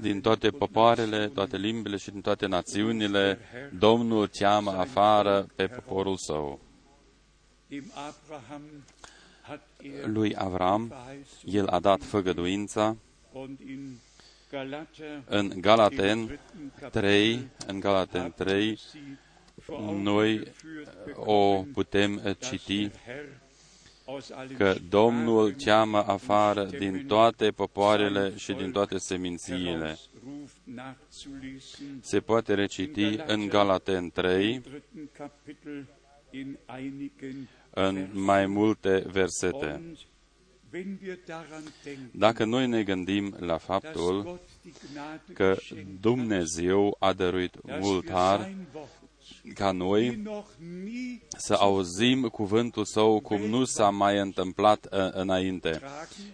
din toate popoarele, toate limbile și din toate națiunile, Domnul cheamă afară pe poporul său. Lui Avram, el a dat făgăduința în Galaten 3, în Galaten 3, noi o putem citi că Domnul cheamă afară din toate popoarele și din toate semințiile. Se poate reciti în Galaten 3, în mai multe versete. Dacă noi ne gândim la faptul că Dumnezeu a dăruit mult har ca noi să auzim cuvântul Său cum nu s-a mai întâmplat uh, înainte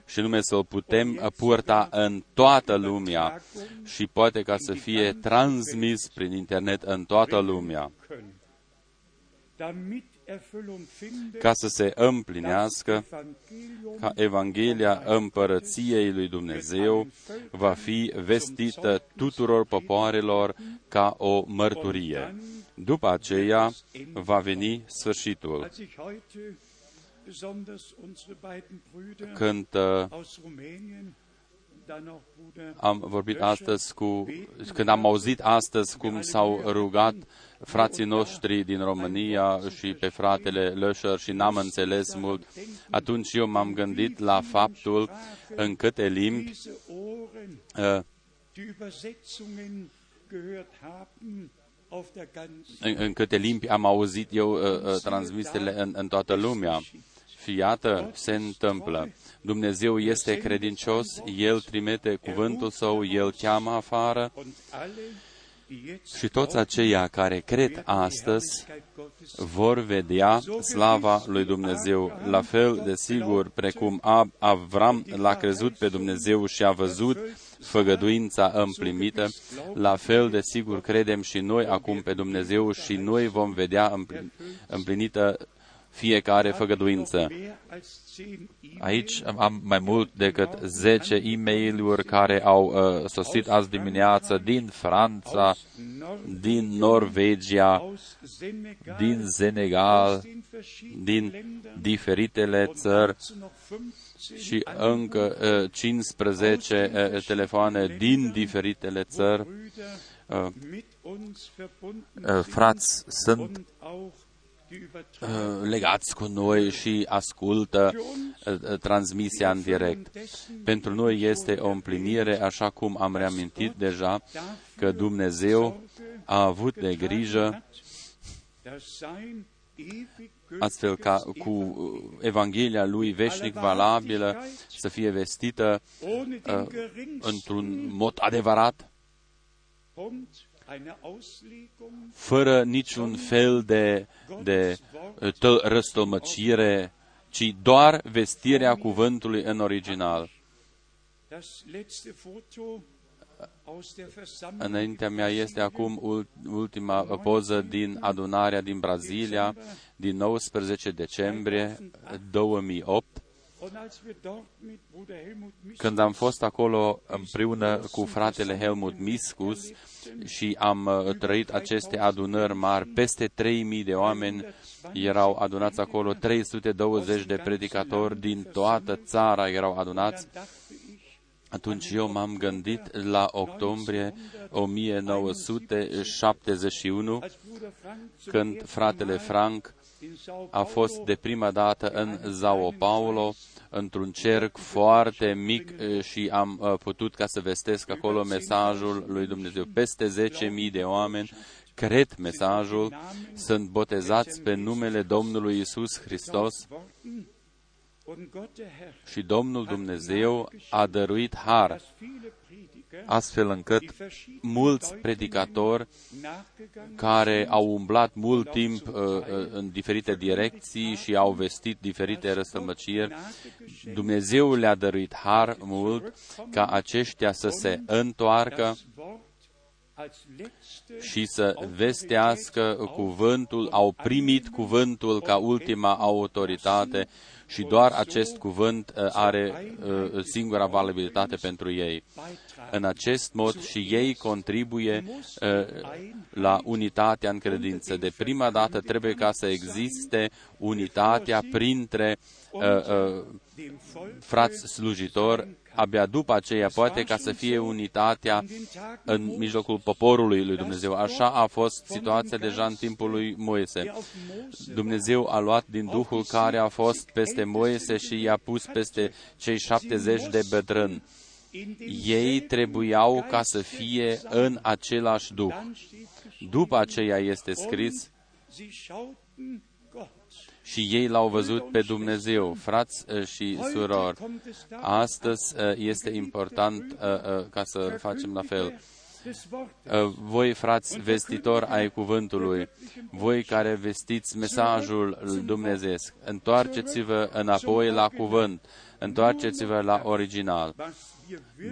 și nume să-l putem purta în toată lumea și poate ca să fie transmis prin internet în toată lumea ca să se împlinească ca Evanghelia împărăției lui Dumnezeu va fi vestită tuturor popoarelor ca o mărturie. După aceea va veni sfârșitul. Când uh, am vorbit astăzi cu, când am auzit astăzi cum s-au rugat frații noștri din România și pe fratele Lășăr și n-am înțeles mult, atunci eu m-am gândit la faptul în câte limbi uh, în, în câte limbi am auzit eu uh, uh, transmisele în, în toată lumea. Și iată, se întâmplă. Dumnezeu este credincios, El trimite cuvântul Său, El cheamă afară și toți aceia care cred astăzi vor vedea slava lui Dumnezeu, la fel de sigur precum Avram l-a crezut pe Dumnezeu și a văzut făgăduința împlinită, la fel de sigur credem și noi acum pe Dumnezeu și noi vom vedea împlinită fiecare făgăduință. Aici am mai mult decât 10 e mail care au uh, sosit azi dimineață din Franța, din Norvegia, din Senegal, din diferitele țări și încă uh, 15 uh, telefoane din diferitele țări. Uh, uh, frați sunt Uh, legați cu noi și ascultă uh, uh, transmisia în direct. Pentru noi este o împlinire, așa cum am reamintit deja, că Dumnezeu a avut de grijă astfel ca cu Evanghelia lui veșnic valabilă să fie vestită uh, într-un mod adevărat fără niciun fel de, de răstălmăcire, ci doar vestirea cuvântului în original. Înaintea mea este acum ultima poză din adunarea din Brazilia, din 19 decembrie 2008. Când am fost acolo împreună cu fratele Helmut Miscus și am uh, trăit aceste adunări mari, peste 3000 de oameni erau adunați acolo, 320 de predicatori din toată țara erau adunați. Atunci eu m-am gândit la octombrie 1971, când fratele Frank a fost de prima dată în Sao Paulo, într-un cerc foarte mic și am putut ca să vestesc acolo mesajul lui Dumnezeu. Peste 10.000 de oameni cred mesajul, sunt botezați pe numele Domnului Isus Hristos și Domnul Dumnezeu a dăruit har astfel încât mulți predicatori care au umblat mult timp uh, uh, în diferite direcții și au vestit diferite răstămăciri, Dumnezeu le-a dăruit har mult ca aceștia să se întoarcă și să vestească cuvântul, au primit cuvântul ca ultima autoritate și doar acest cuvânt uh, are uh, singura valabilitate pentru ei. În acest mod și ei contribuie uh, la unitatea în credință. De prima dată trebuie ca să existe unitatea printre uh, uh, frați slujitori abia după aceea poate ca să fie unitatea în mijlocul poporului lui Dumnezeu. Așa a fost situația deja în timpul lui Moise. Dumnezeu a luat din Duhul care a fost peste Moise și i-a pus peste cei 70 de bătrâni. Ei trebuiau ca să fie în același Duh. După aceea este scris, și ei l-au văzut pe Dumnezeu, frați uh, și surori. Astăzi uh, este important uh, ca să facem la fel. Voi, frați vestitori ai cuvântului, voi care vestiți mesajul Dumnezeu, întoarceți-vă înapoi la cuvânt, întoarceți-vă la original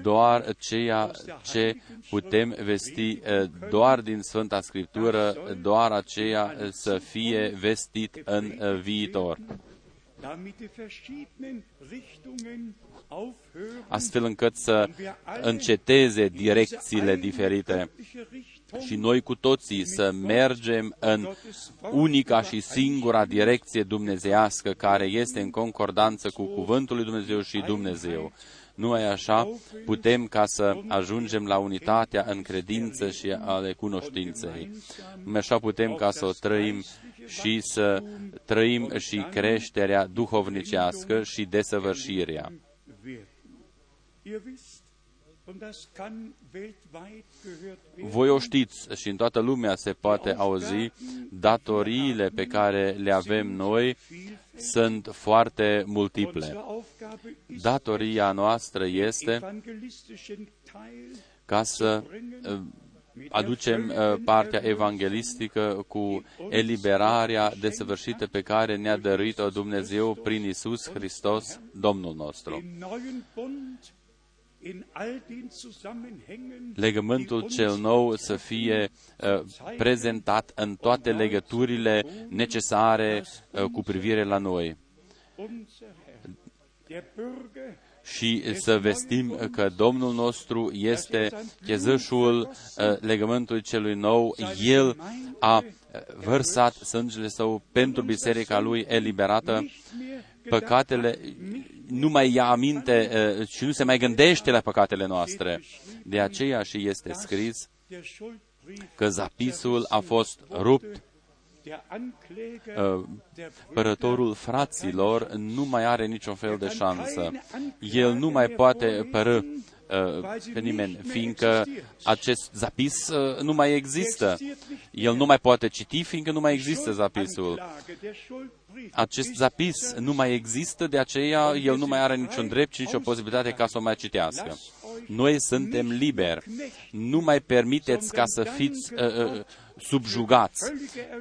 doar ceea ce putem vesti eh, doar din Sfânta Scriptură, doar aceea să fie vestit în eh, viitor. Astfel încât să înceteze direcțiile diferite și noi cu toții să mergem în unica și singura direcție dumnezească care este în concordanță cu Cuvântul lui Dumnezeu și Dumnezeu. Numai așa putem ca să ajungem la unitatea în credință și ale cunoștinței. Numai așa putem ca să o trăim și să trăim și creșterea duhovnicească și desăvârșirea. Voi o știți și în toată lumea se poate auzi, datoriile pe care le avem noi sunt foarte multiple. Datoria noastră este ca să uh, aducem uh, partea evanghelistică cu eliberarea desăvârșită pe care ne-a dăruit-o Dumnezeu prin Isus Hristos, Domnul nostru legământul cel nou să fie uh, prezentat în toate legăturile necesare uh, cu privire la noi. Și să vestim că Domnul nostru este chezășul uh, legământului celui nou. El a vărsat sângele său pentru biserica lui eliberată păcatele, nu mai ia aminte uh, și nu se mai gândește la păcatele noastre. De aceea și este scris că zapisul a fost rupt uh, părătorul fraților nu mai are niciun fel de șansă. El nu mai poate pără uh, pe nimeni, fiindcă acest zapis nu mai există. El nu mai poate citi, fiindcă nu mai există zapisul acest zapis nu mai există, de aceea el nu mai are niciun drept și nicio posibilitate ca să o mai citească. Noi suntem liberi. Nu mai permiteți ca să fiți uh, uh, subjugați,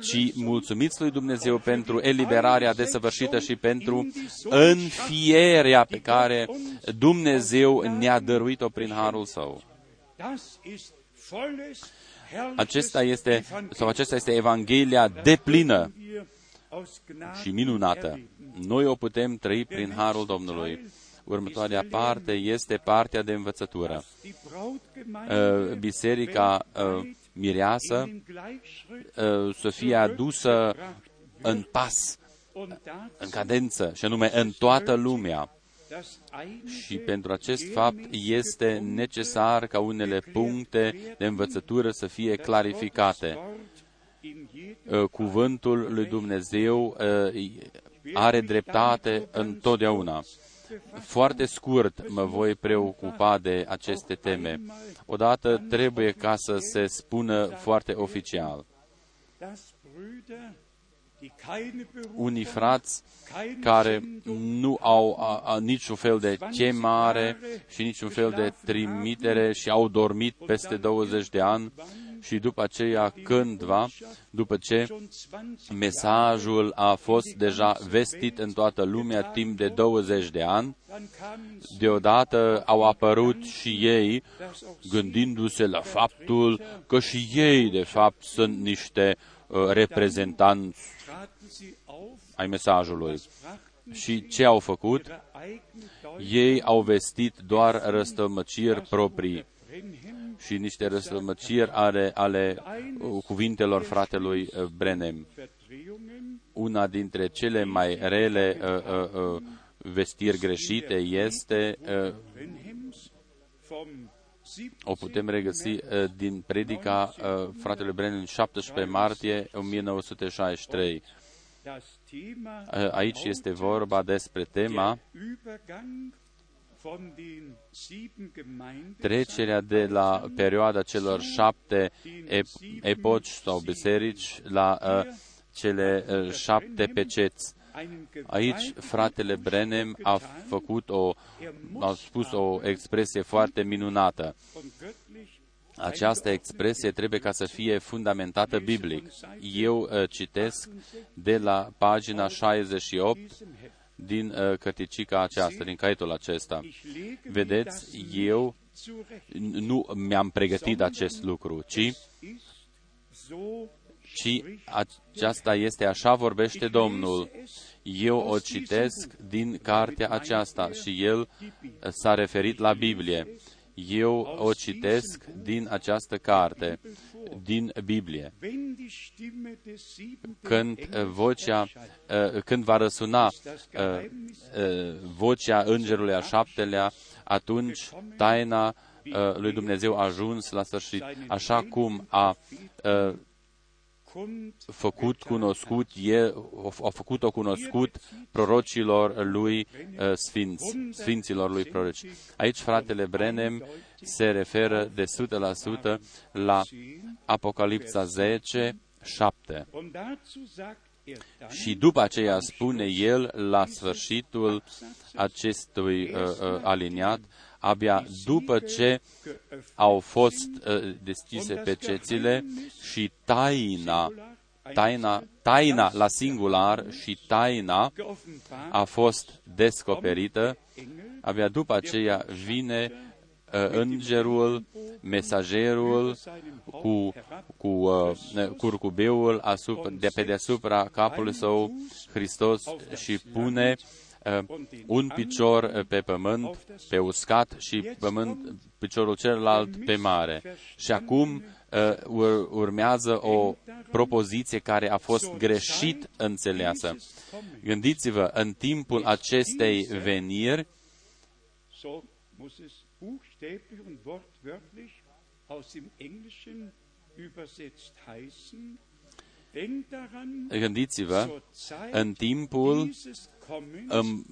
ci mulțumiți lui Dumnezeu pentru eliberarea desăvârșită și pentru înfierea pe care Dumnezeu ne-a dăruit-o prin harul său. Acesta este, sau acesta este Evanghelia deplină și minunată. Noi o putem trăi prin harul Domnului. Următoarea parte este partea de învățătură. Uh, biserica uh, mireasă uh, să fie adusă în pas, în cadență, și anume în toată lumea. Și pentru acest fapt este necesar ca unele puncte de învățătură să fie clarificate. Uh, cuvântul lui Dumnezeu uh, are dreptate întotdeauna. Foarte scurt mă voi preocupa de aceste teme. Odată trebuie ca să se spună foarte oficial. Unii frați care nu au a, a, niciun fel de chemare și niciun fel de trimitere și au dormit peste 20 de ani și după aceea cândva, după ce mesajul a fost deja vestit în toată lumea timp de 20 de ani, deodată au apărut și ei, gândindu-se la faptul că și ei, de fapt, sunt niște uh, reprezentanți ai mesajului. Și ce au făcut? Ei au vestit doar răstălmăciri proprii și niște răstălmăciri ale, ale uh, cuvintelor fratelui uh, Brenem. Una dintre cele mai rele uh, uh, uh, vestiri greșite este uh, o putem regăsi uh, din predica uh, fratelui Brennan 17 martie 1963. Uh, aici este vorba despre tema trecerea de la perioada celor șapte ep- epoci sau biserici la uh, cele uh, șapte peceți. Aici fratele Brenem a făcut o, a spus o expresie foarte minunată. Această expresie trebuie ca să fie fundamentată biblic. Eu uh, citesc de la pagina 68 din uh, cărticica aceasta, din caietul acesta. Vedeți, eu nu mi-am pregătit acest lucru, ci, ci aceasta este așa vorbește Domnul. Eu o citesc din cartea aceasta și el s-a referit la Biblie. Eu o citesc din această carte, din Biblie. Când vocea, când va răsuna vocea îngerului a șaptelea, atunci taina lui Dumnezeu a ajuns la sfârșit, așa cum a făcut cunoscut, el, a făcut-o cunoscut prorocilor lui sfinți, sfinților lui proroci. Aici fratele Brenem se referă de 100% la Apocalipsa 10, 7. Și după aceea spune el la sfârșitul acestui uh, uh, aliniat, abia după ce au fost uh, deschise pecețile și taina, taina, taina la singular și taina a fost descoperită, abia după aceea vine uh, îngerul, mesagerul cu, cu uh, curcubeul asupra, de pe deasupra capului său Hristos și pune uh, un picior uh, pe pământ, pe uscat și pământ, piciorul celălalt pe mare. Și acum uh, urmează o propoziție care a fost greșit înțeleasă. Gândiți-vă, în timpul acestei veniri, buchstäblich und wortwörtlich aus dem Englischen übersetzt heißen, Gândiți-vă, în timpul, în,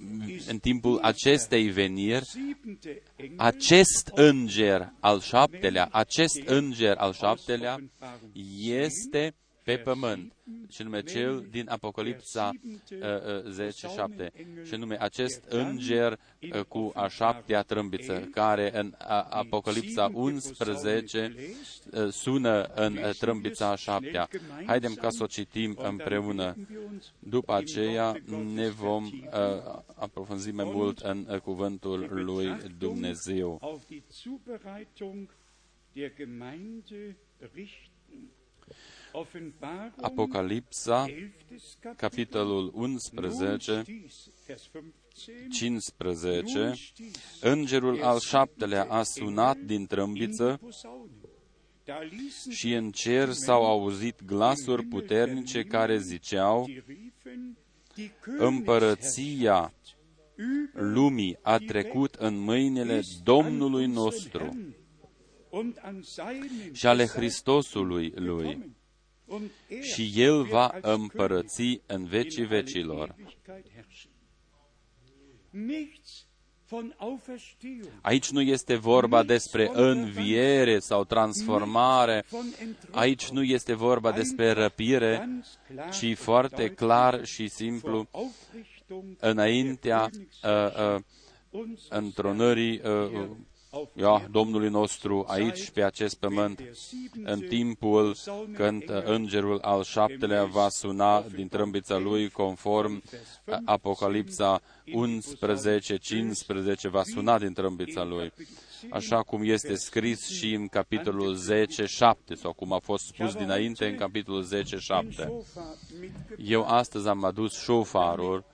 în timpul acestei veniri, acest înger al șaptelea, acest înger al șaptelea este pe pământ, și nume cel din Apocalipsa uh, 10, 7, și nume acest înger uh, cu a șaptea trâmbiță, care în Apocalipsa 11 uh, sună în uh, trâmbița a șaptea. Haidem ca să o citim împreună. După aceea ne vom uh, aprofunzi mai mult în uh, cuvântul lui Dumnezeu. Apocalipsa, capitolul 11, 15, Îngerul al șaptelea a sunat din trâmbiță și în cer s-au auzit glasuri puternice care ziceau, Împărăția lumii a trecut în mâinile Domnului nostru și ale Hristosului lui și El va împărăți în vecii vecilor. Aici nu este vorba despre înviere sau transformare, aici nu este vorba despre răpire, ci foarte clar și simplu, înaintea uh, uh, întronării uh, ja, Domnului nostru aici, pe acest pământ, în timpul când îngerul al șaptelea va suna din trâmbița lui, conform Apocalipsa 11, 15 va suna din trâmbița lui, așa cum este scris și în capitolul 10, 7, sau cum a fost spus dinainte în capitolul 10, 7. Eu astăzi am adus șofarul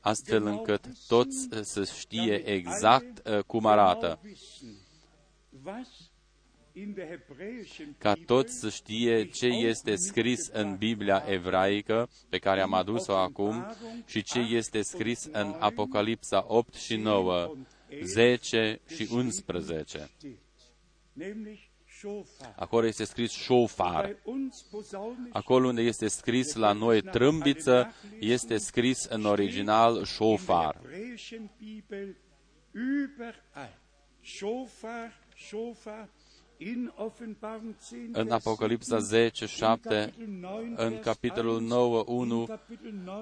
astfel încât toți să știe exact uh, cum arată ca toți să știe ce este scris în Biblia evraică pe care am adus-o acum și ce este scris în Apocalipsa 8 și 9, 10 și 11. Acolo este scris șofar. Acolo unde este scris la noi trâmbiță, este scris în original șofar. Shofar, shofar, în Apocalipsa 10, 7, în capitolul 9, 1,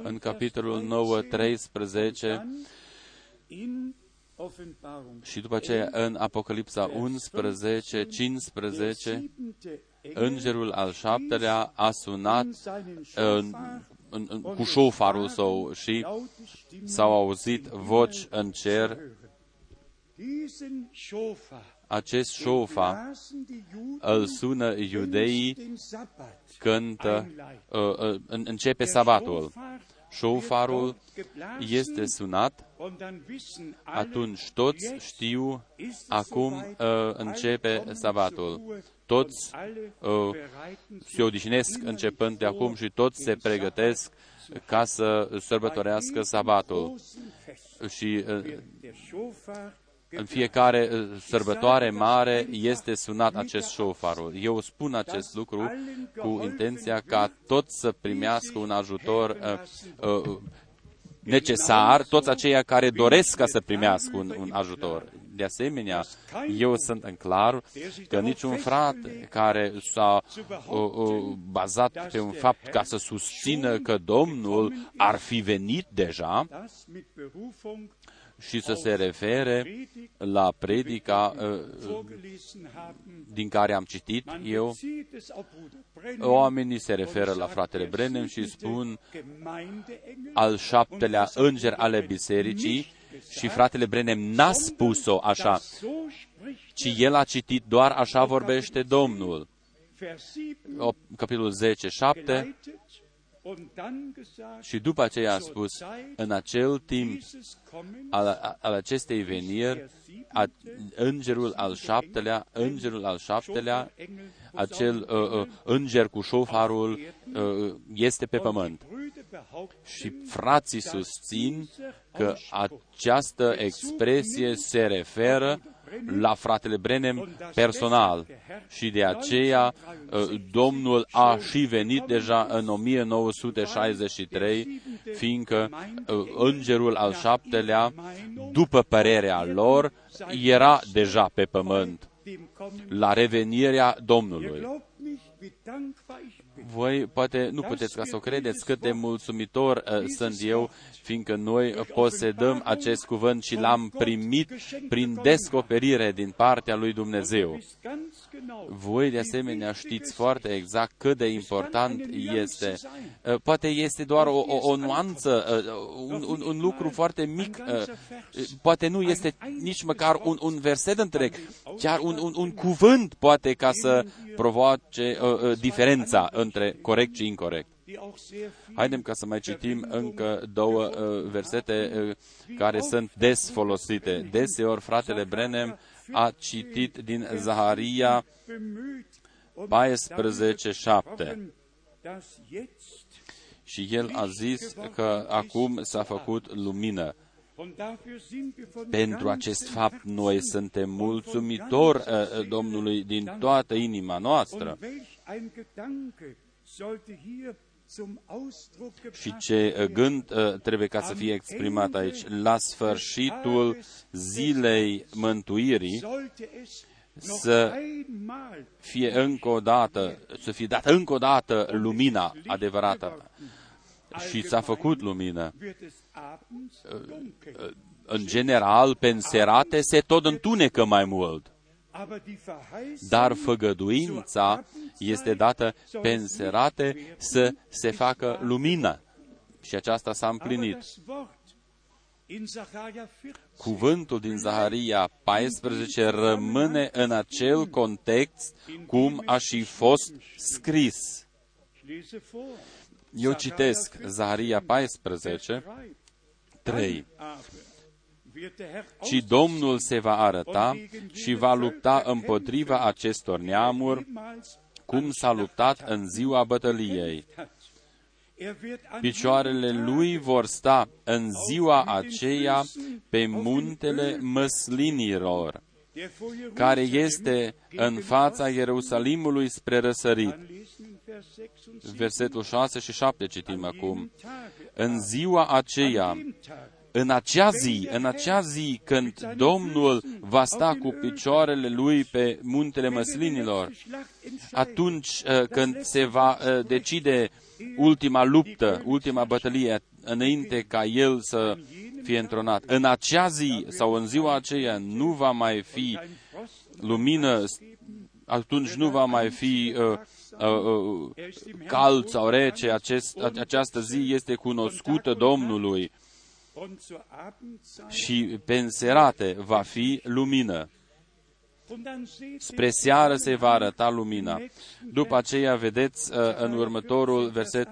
în capitolul 9, 13 și după aceea în Apocalipsa 11, 15, îngerul al șaptelea a sunat în, în, în, cu șofarul său și s-au auzit voci în cer. Acest șofa îl sună iudeii când uh, uh, începe sabatul. Șofarul este sunat, atunci toți știu acum uh, începe sabatul. Toți uh, se odihnesc începând de acum și toți se pregătesc ca să sărbătorească sabatul. Și uh, în fiecare uh, sărbătoare mare este sunat acest șofarul. Eu spun acest lucru cu intenția ca toți să primească un ajutor uh, uh, necesar, toți aceia care doresc ca să primească un, un ajutor. De asemenea, eu sunt în clar că niciun frate care s-a uh, uh, bazat pe un fapt ca să susțină că Domnul ar fi venit deja, și să se refere la predica uh, din care am citit eu. Oamenii se referă la fratele Brenem și spun al șaptelea înger ale bisericii și fratele Brenem n-a spus-o așa, ci el a citit doar așa vorbește Domnul. O, capitolul 10, 7, și după aceea a spus, în acel timp al, al acestei veniri, a, îngerul al șaptelea, îngerul al șaptelea, acel uh, uh, înger cu șofarul uh, este pe pământ. Și frații susțin că această expresie se referă la fratele Brenem personal și de aceea uh, Domnul a și venit deja în 1963, fiindcă uh, îngerul al șaptelea, după părerea lor, era deja pe pământ la revenirea Domnului. Voi poate nu puteți ca să o credeți cât de mulțumitor uh, sunt eu fiindcă noi posedăm acest cuvânt și l-am primit prin descoperire din partea lui Dumnezeu. Voi, de asemenea, știți foarte exact cât de important este. Uh, poate este doar o, o, o nuanță, uh, un, un, un lucru foarte mic, uh, poate nu este nici măcar un, un verset întreg, chiar un, un, un cuvânt poate ca să provoace uh, diferența între corect și incorrect. Haidem ca să mai citim încă două uh, versete uh, care sunt des folosite. Deseori fratele Brenem a citit din Zaharia 14.7 și el a zis că acum s-a făcut lumină. Pentru acest fapt noi suntem mulțumitori uh, Domnului din toată inima noastră. Și ce uh, gând uh, trebuie ca să fie exprimat aici? La sfârșitul zilei mântuirii, să fie încă o dată, să fie dată încă o dată lumina adevărată. Și s-a făcut lumină. Uh, în general, pe înserate se tot întunecă mai mult. Dar făgăduința este dată pe înserate să se facă lumină. Și aceasta s-a împlinit. Cuvântul din Zaharia 14 rămâne în acel context cum a și fost scris. Eu citesc Zaharia 14, 3. Ci Domnul se va arăta și va lupta împotriva acestor neamuri, cum s-a luptat în ziua bătăliei. Picioarele lui vor sta în ziua aceea pe muntele măslinilor, care este în fața Ierusalimului spre răsărit. Versetul 6 și 7 citim acum. În ziua aceea, în acea zi, în acea zi când Domnul va sta cu picioarele lui pe muntele măslinilor, atunci uh, când se va uh, decide ultima luptă, ultima bătălie, înainte ca el să fie întronat. În acea zi sau în ziua aceea nu va mai fi lumină, atunci nu va mai fi uh, uh, uh, cald sau rece. Acest, această zi este cunoscută Domnului și pe înserate va fi lumină. Spre seară se va arăta lumina. După aceea vedeți uh, în următorul verset,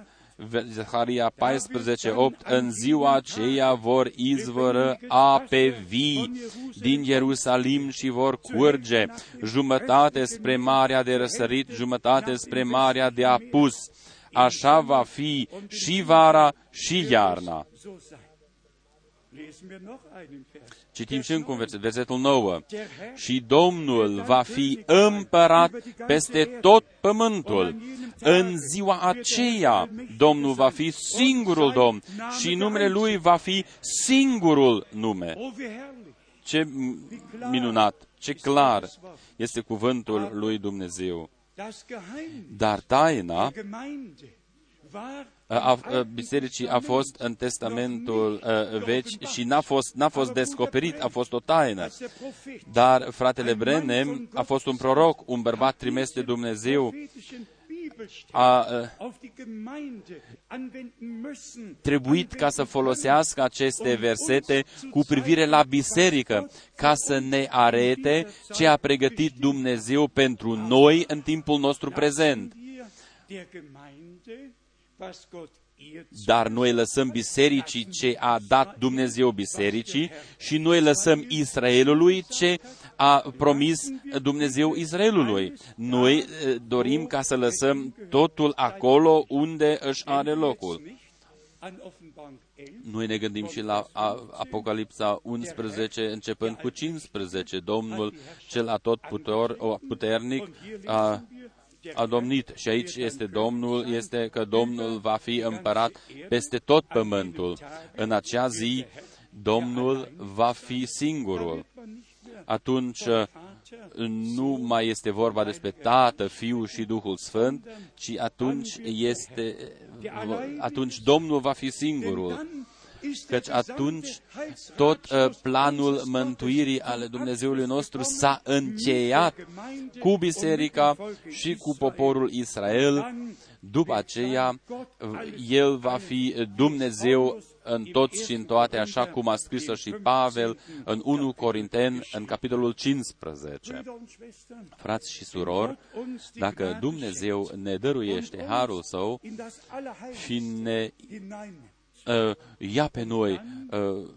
Zaharia 14, 8, în ziua aceea vor izvoră ape vii din Ierusalim și vor curge jumătate spre Marea de Răsărit, jumătate spre Marea de Apus. Așa va fi și vara și iarna. Citim și încă un verset, versetul 9. Și Domnul va fi împărat peste tot pământul. În ziua aceea, Domnul va fi singurul Domn și numele Lui va fi singurul nume. Ce minunat, ce clar este cuvântul lui Dumnezeu. Dar taina a, a, bisericii a fost în Testamentul a, Vechi și n-a fost, n-a fost descoperit, a fost o taină. Dar fratele Brenem a fost un proroc, un bărbat trimis de Dumnezeu, a trebuit ca să folosească aceste versete cu privire la biserică, ca să ne arete ce a pregătit Dumnezeu pentru noi în timpul nostru prezent. Dar noi lăsăm bisericii ce a dat Dumnezeu bisericii și noi lăsăm Israelului ce a promis Dumnezeu Israelului. Noi eh, dorim ca să lăsăm totul acolo unde își are locul. Noi ne gândim și la Apocalipsa 11, începând cu 15. Domnul cel atot puternic a a domnit și aici este Domnul, este că Domnul va fi împărat peste tot pământul. În acea zi, Domnul va fi singurul. Atunci nu mai este vorba despre Tată, Fiul și Duhul Sfânt, ci atunci este atunci Domnul va fi singurul căci atunci tot uh, planul mântuirii ale Dumnezeului nostru s-a încheiat cu biserica și cu poporul Israel. După aceea, El va fi Dumnezeu în toți și în toate, așa cum a scris-o și Pavel în 1 Corinten, în capitolul 15. Frați și surori, dacă Dumnezeu ne dăruiește harul său și ne uh, ia pe noi uh,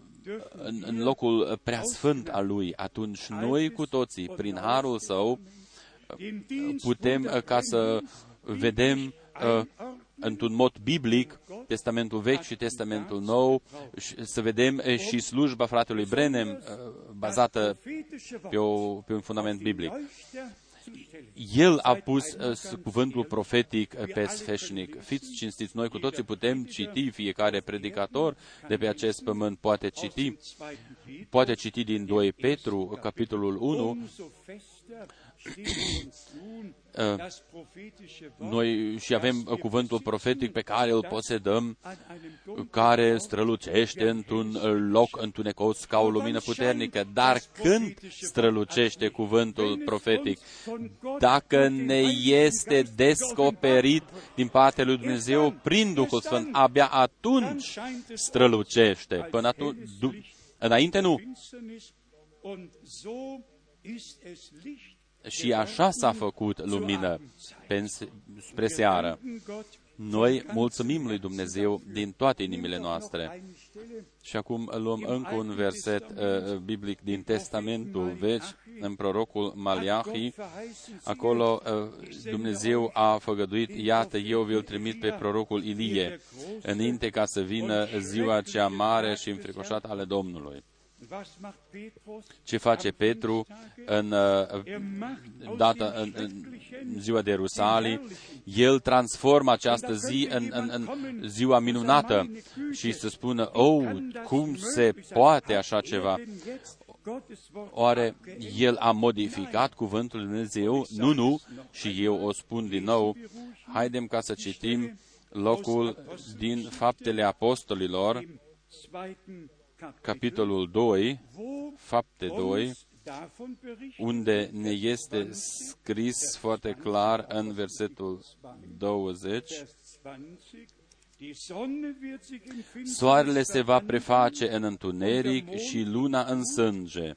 în, în locul preasfânt al Lui, atunci noi cu toții, prin harul Său, putem uh, ca să vedem uh, într-un mod biblic Testamentul Vechi și Testamentul Nou, să vedem uh, și slujba fratelui Brenem uh, bazată pe, o, pe un fundament biblic. El a pus uh, cuvântul profetic uh, pe sfeșnic. Fiți cinstiți, noi cu toții putem citi, fiecare predicator de pe acest pământ poate citi. poate citi din 2 Petru, capitolul 1, umso fester steht uns nun uh, das prophetische Wort, noi și avem uh, cuvântul profetic pe care îl posedăm, an einem dunklen care Ort strălucește într-un uh, loc întunecos ca o lumină puternică. Dar când strălucește cuvântul profetic? Dacă ne este descoperit din partea lui Dumnezeu prin Duhul Sfânt, abia atunci strălucește. Până atunci, du- înainte nu. Finsternis und so ist es Licht Și așa s-a făcut lumină pe- spre seară. Noi mulțumim lui Dumnezeu din toate inimile noastre. Și acum luăm încă un verset uh, biblic din Testamentul Vechi, în prorocul Maliahi. Acolo uh, Dumnezeu a făgăduit, iată, eu vi-l trimit pe prorocul Ilie, înainte ca să vină ziua cea mare și înfricoșată ale Domnului. Ce face Petru în uh, data în, în ziua de Ierusalim, el transformă această zi în, în, în ziua minunată și să spună, oh, cum se poate așa ceva? Oare el a modificat cuvântul lui Dumnezeu? Nu, nu, și eu o spun din nou, haidem ca să citim locul din Faptele Apostolilor, capitolul 2, fapte 2, unde ne este scris foarte clar în versetul 20, Soarele se va preface în întuneric și luna în sânge,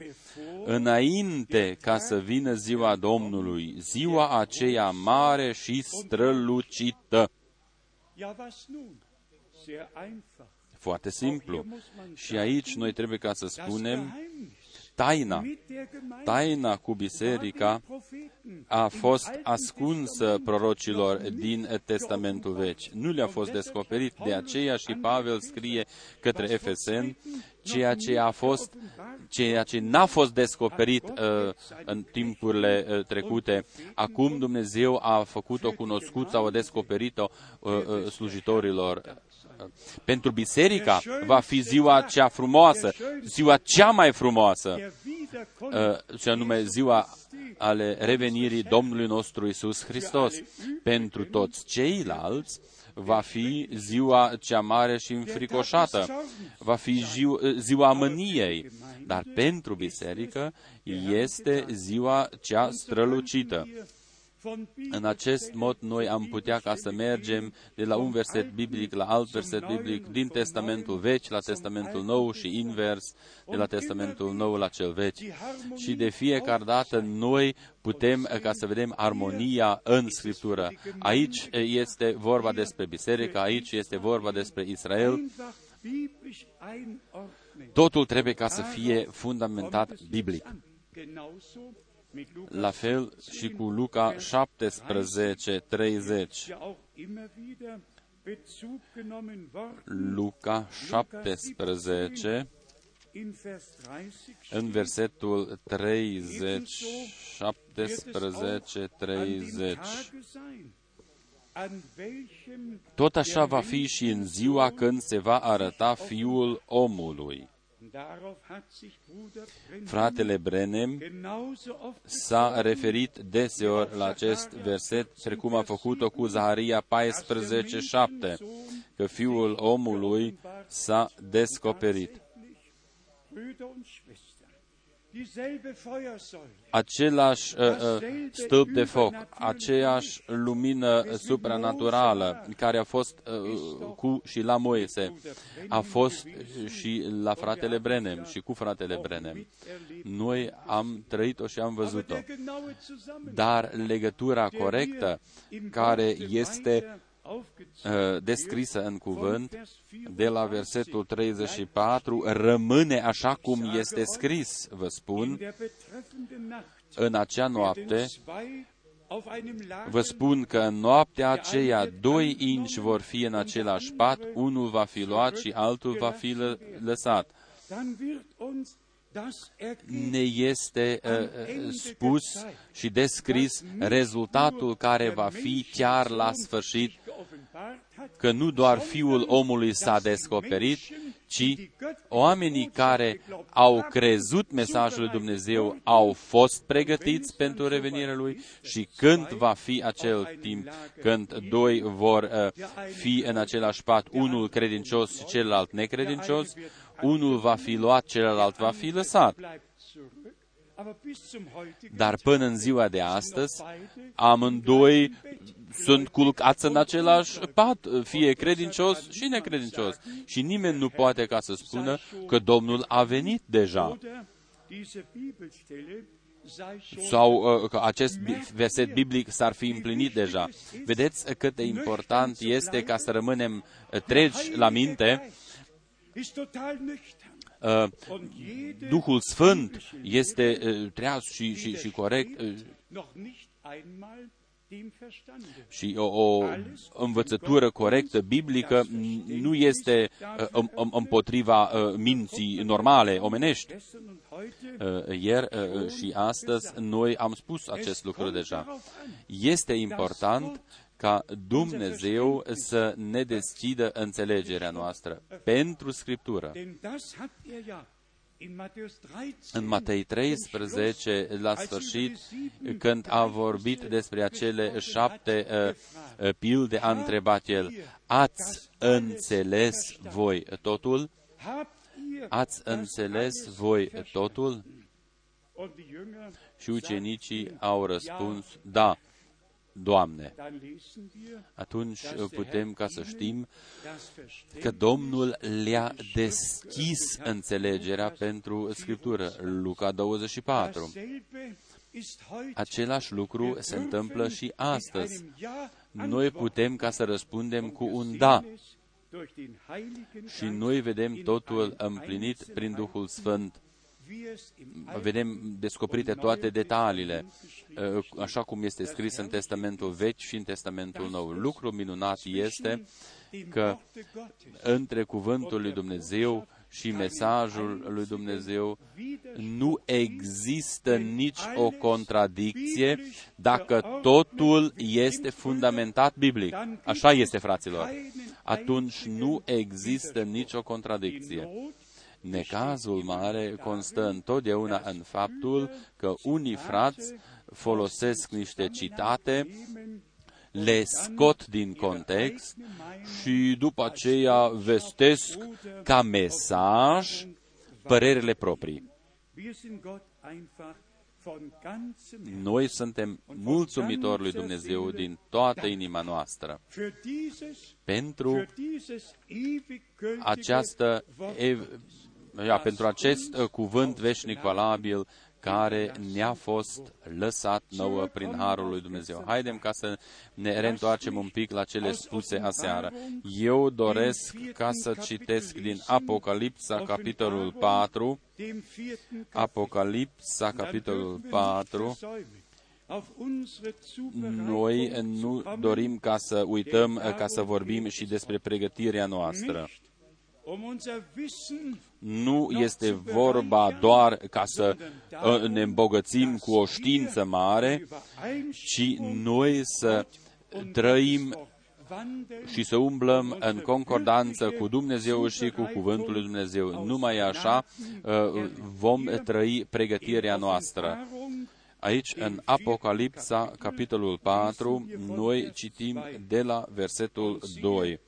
înainte ca să vină ziua Domnului, ziua aceea mare și strălucită. Foarte simplu. Și aici noi trebuie ca să spunem taina. Taina cu biserica a fost ascunsă prorocilor din Testamentul Vechi. Nu le-a fost descoperit, de aceea și Pavel scrie către Efeseni ceea ce a fost, ceea ce n-a fost descoperit uh, în timpurile uh, trecute. Acum Dumnezeu a făcut-o cunoscut sau a descoperit-o uh, uh, slujitorilor pentru biserica va fi ziua cea frumoasă, ziua cea mai frumoasă, și anume ziua ale revenirii Domnului nostru Isus Hristos. Pentru toți ceilalți va fi ziua cea mare și înfricoșată, va fi ziua mâniei, dar pentru biserică este ziua cea strălucită. În acest mod, noi am putea ca să mergem de la un verset biblic la alt verset biblic, din Testamentul Vechi la Testamentul Nou și invers, de la Testamentul Nou la cel vechi. Și de fiecare dată noi putem ca să vedem armonia în Scriptură. Aici este vorba despre biserică, aici este vorba despre Israel. Totul trebuie ca să fie fundamentat biblic. La fel și cu Luca 17, 30. Luca 17, în versetul 30, 17, 30. Tot așa va fi și în ziua când se va arăta Fiul omului. Fratele Brenem s-a referit deseori la acest verset, precum a făcut-o cu Zaharia 14:7, că Fiul omului s-a descoperit. Același uh, uh, stâlp de foc, aceeași lumină supranaturală care a fost uh, cu și la Moise, a fost și la fratele Brenem și cu fratele Brenem. Noi am trăit-o și am văzut-o. Dar legătura corectă care este descrisă în cuvânt, de la versetul 34, rămâne așa cum este scris, vă spun, în acea noapte, Vă spun că în noaptea aceea doi inci vor fi în același pat, unul va fi luat și altul va fi lăsat. Ne este uh, spus și descris rezultatul care va fi chiar la sfârșit, că nu doar Fiul omului s-a descoperit, ci oamenii care au crezut mesajul lui Dumnezeu au fost pregătiți pentru revenirea lui și când va fi acel timp când doi vor uh, fi în același pat, unul credincios și celălalt necredincios, unul va fi luat, celălalt va fi lăsat. Dar până în ziua de astăzi, amândoi sunt culcați în același pat, fie credincios și necredincios. Și nimeni nu poate ca să spună că Domnul a venit deja sau uh, că acest verset biblic s-ar fi împlinit deja. Vedeți cât de important este ca să rămânem tregi la minte Uh, Duhul Sfânt este uh, treaz și, și, și corect uh, și o, o învățătură corectă biblică nu este uh, împotriva uh, minții normale, omenești. Uh, ieri și astăzi noi am spus acest lucru deja. Este important ca Dumnezeu să ne deschidă înțelegerea noastră pentru Scriptură. În Matei 13, la sfârșit, când a vorbit despre acele șapte uh, pilde, a întrebat el, ați înțeles voi totul? Ați înțeles voi totul? Și ucenicii au răspuns, da. Doamne. Atunci putem ca să știm că Domnul le-a deschis înțelegerea pentru Scriptură. Luca 24. Același lucru se întâmplă și astăzi. Noi putem ca să răspundem cu un da. Și noi vedem totul împlinit prin Duhul Sfânt vedem descoperite toate detaliile, uh, așa cum este scris în Testamentul Vechi și în Testamentul Nou. Lucru minunat este că între cuvântul lui Dumnezeu și mesajul lui Dumnezeu nu există nici o contradicție dacă totul este fundamentat biblic. Așa este, fraților. Atunci nu există nicio contradicție. Necazul mare constă întotdeauna în faptul că unii frați folosesc niște citate, le scot din context și după aceea vestesc ca mesaj părerile proprii. Noi suntem mulțumitori lui Dumnezeu din toată inima noastră pentru această ia, pentru acest uh, cuvânt veșnic valabil care ne-a fost lăsat nouă prin Harul lui Dumnezeu. Haidem ca să ne reîntoarcem un pic la cele spuse aseară. Eu doresc ca să citesc din Apocalipsa, capitolul 4, Apocalipsa, capitolul 4, noi nu dorim ca să uităm, ca să vorbim și despre pregătirea noastră nu este vorba doar ca să ă, ne îmbogățim cu o știință mare, ci noi să trăim și să umblăm în concordanță cu Dumnezeu și cu Cuvântul lui Dumnezeu. Numai așa ă, vom trăi pregătirea noastră. Aici, în Apocalipsa, capitolul 4, noi citim de la versetul 2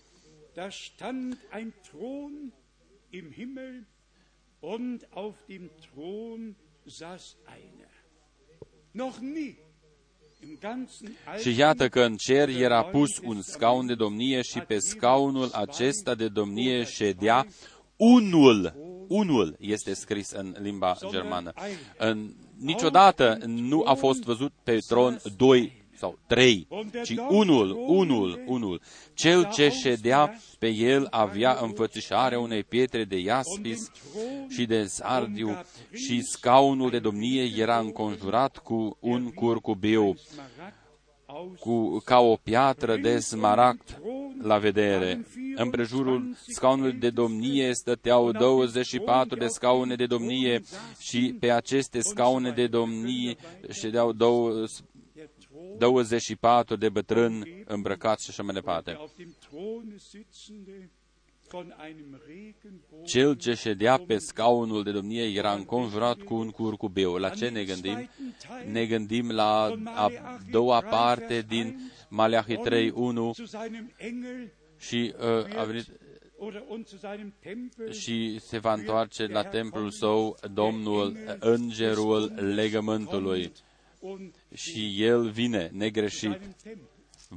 și iată că în cer era pus un scaun de domnie și pe scaunul acesta de domnie ședea unul. Unul este scris în limba germană. În, niciodată nu a fost văzut pe tron doi sau trei, ci unul, unul, unul. Cel ce ședea pe el avea înfățișarea unei pietre de iaspis și de sardiu și scaunul de domnie era înconjurat cu un curcubiu, cu, ca o piatră de smaragd la vedere. Împrejurul scaunului de domnie stăteau 24 de scaune de domnie și pe aceste scaune de domnie ședeau două 24 de bătrâni îmbrăcați și așa mai departe. von einem Regenbogen Cel ce ședea pe scaunul de domnie era înconjurat cu un curcubeu. La ce ne gândim? Ne gândim la a doua parte din Maleahi 3, 1 zu seinem Engel și uh, a venit oder und zu seinem Tempel și se va întoarce la templul său Domnul, îngerul legământului. Und Și el vine negreșit, seinem Tempel.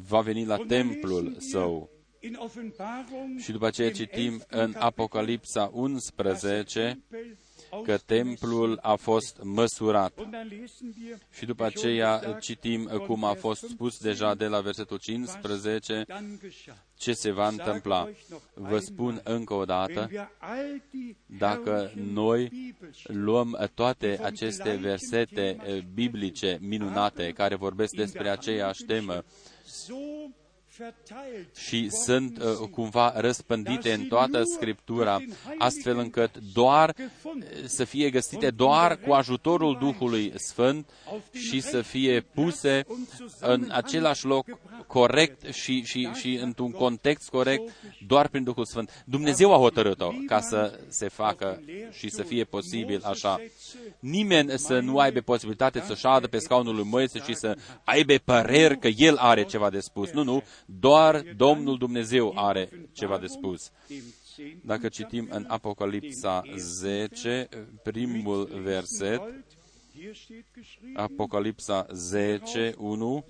va veni la templul său. In Offenbarung Și după aceea dem citim 11. în Apocalipsa 11 Tempel că templul a fost măsurat. Und dann lesen wir, Și după aceea citim cum a fost spus deja de la versetul 15 dann geschah. ce se va întâmpla. Vă spun încă o dată, Wenn wir all die dacă herrlichen noi Bibelstellen luăm toate aceste versete eh, biblice minunate care vorbesc despre aceeași temă so verteilt și sunt uh, cumva răspândite în toată Scriptura, astfel încât doar eh, să fie găsite doar cu ajutorul Duhului Sfânt și să fie puse în același loc corect și, și, și într-un context corect doar prin Duhul Sfânt. Dumnezeu a hotărât-o ca să se facă și să fie posibil așa. Nimeni să nu aibă posibilitate să șadă pe scaunul lui Moise și să aibă păreri că el are ceva de spus. Nu, nu, doar Domnul Dumnezeu are ceva de spus. dem 10. Dacă citim în Apocalipsa 10, primul verset, Gold, hier steht geschrieben, Apocalipsa 10, 1,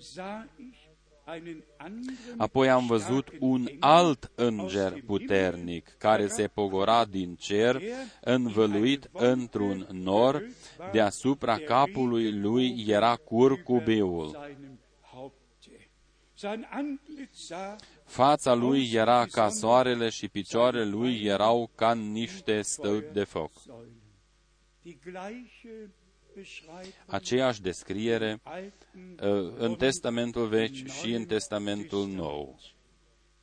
sah ich einen anderen Apoi am văzut un alt înger puternic care se pogora din cer, învăluit într-un nor, deasupra capului lui era curcubeul. seinem Haupte. Sein Antlitz sah Fața lui era ca soarele și picioarele lui erau ca niște stăpi de foc. Säulen. Die gleiche Beschreibung Aceeași descriere Alten uh, în Testamentul Vechi și în Testamentul Nou.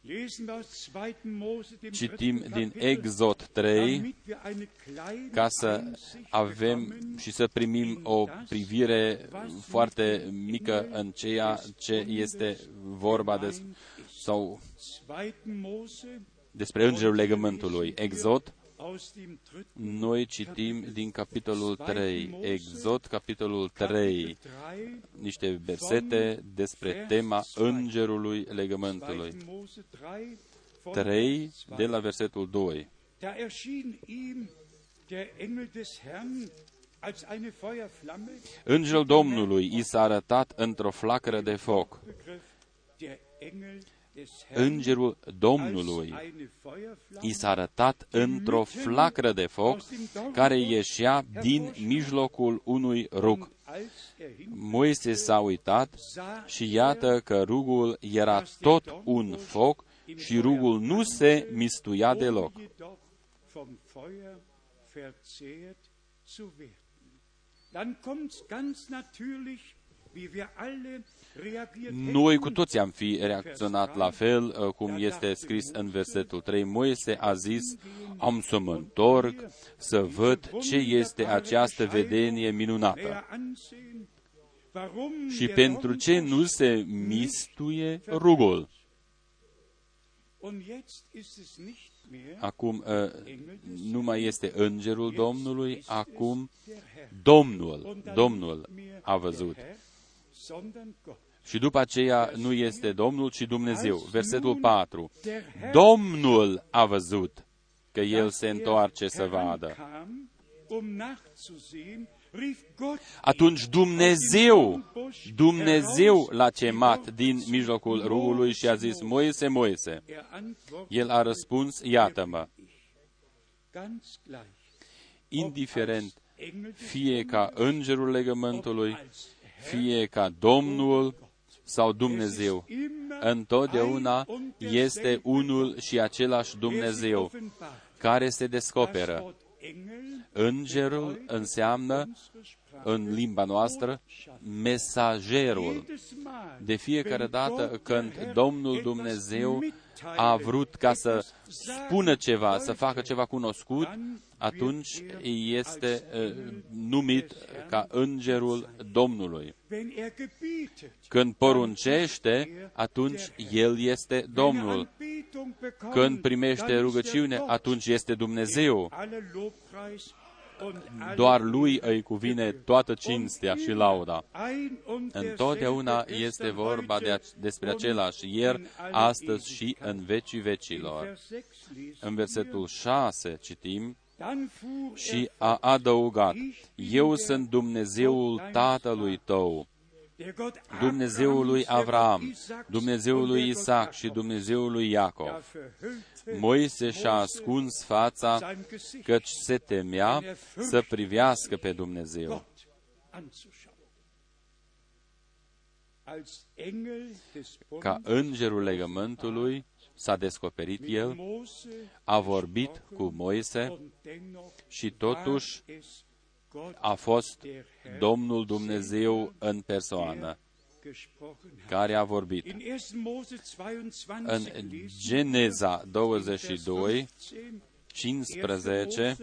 lesen wir aus 2. Mose dem Citim dritten din Kapitel, Exod 3 damit wir eine kleine ca să Einsicht avem bekommen și să primim o privire foarte mică în ceea ce este vorba des, sau 2. Mose despre îngerul legământului. Exod, aus dem dritten noi citim din capitolul 3. Exod, capitolul 3, 3, niște versete despre tema îngerului legământului. 2. Mose 3, von 3 Vers 2. de la versetul 2. Da erschien ihm der Engel des Herrn als eine Feuerflamme. Îngerul Domnului i s-a arătat într-o flacără de foc. Begriff der Engel des Herrn Îngerul als Domnului eine Feuerflamme. i s-a arătat într-o flacără de foc care ieșea din mijlocul unui rug. Und als er hin Moise s-a uitat sah și iată că rugul era tot un foc și rugul nu se mistuia deloc. ohne jedoch vom Feuer verzehrt zu werden. Dann kommt's ganz natürlich, wie wir alle reagiert Noi hätten. cu toți am fi reacționat la fel, uh, cum este scris în versetul 3. Moise a zis, am să mă întorc să văd ce este această vedenie minunată. näher ansehen, warum Și der pentru ce Rombusch nu se mistuie rugul? Und jetzt ist es nicht mehr Acum uh, nu mai este îngerul Domnului, acum der Herr. Domnul, Und dann Domnul nicht mehr a văzut. Și după aceea nu este Domnul, ci Dumnezeu. Versetul 4. Der Herr Domnul a văzut că El dass se er întoarce să vadă. herankam, um nachzusehen, rief Gott Atunci Dumnezeu, Dumnezeu l-a chemat din mijlocul rugului și a zis, Moise, Moise. Er antwortet El a răspuns, iată-mă. ganz gleich, Indiferent, Engel des fie ca îngerul legământului, als fie ca Domnul sau Dumnezeu. immer Întotdeauna ein und este derselbe unul și același der sich Dumnezeu offenbart. care se Das descoperă. Wort Engel Îngerul înseamnă, unsere Sprache în limba noastră, mesagerul. jedes Mal, De fiecare wenn dată Gott, când der Herr, Domnul etwas Dumnezeu mitteilen, a vrut ca să etwas sagen spună ceva, să wollte, facă ceva cunoscut, dann atunci wird er este als uh, Engel numit des Herrn ca îngerul Domnului. Wenn er gebietet, Când poruncește, atunci El este Domnul. Când primește rugăciune, atunci este Dumnezeu. Doar Lui îi cuvine toată cinstea și lauda. Întotdeauna este vorba de, despre același, ieri, astăzi și în vecii vecilor. În versetul 6 citim, și a adăugat, Eu sunt Dumnezeul tatălui tău, Dumnezeul lui Avram, Dumnezeul lui Isaac și Dumnezeul lui Iacov. Moise și-a ascuns fața, căci se temea să privească pe Dumnezeu. Ca îngerul legământului, s-a descoperit el, a vorbit cu Moise și totuși a fost Domnul Dumnezeu în persoană care a vorbit. În Geneza 22, 15,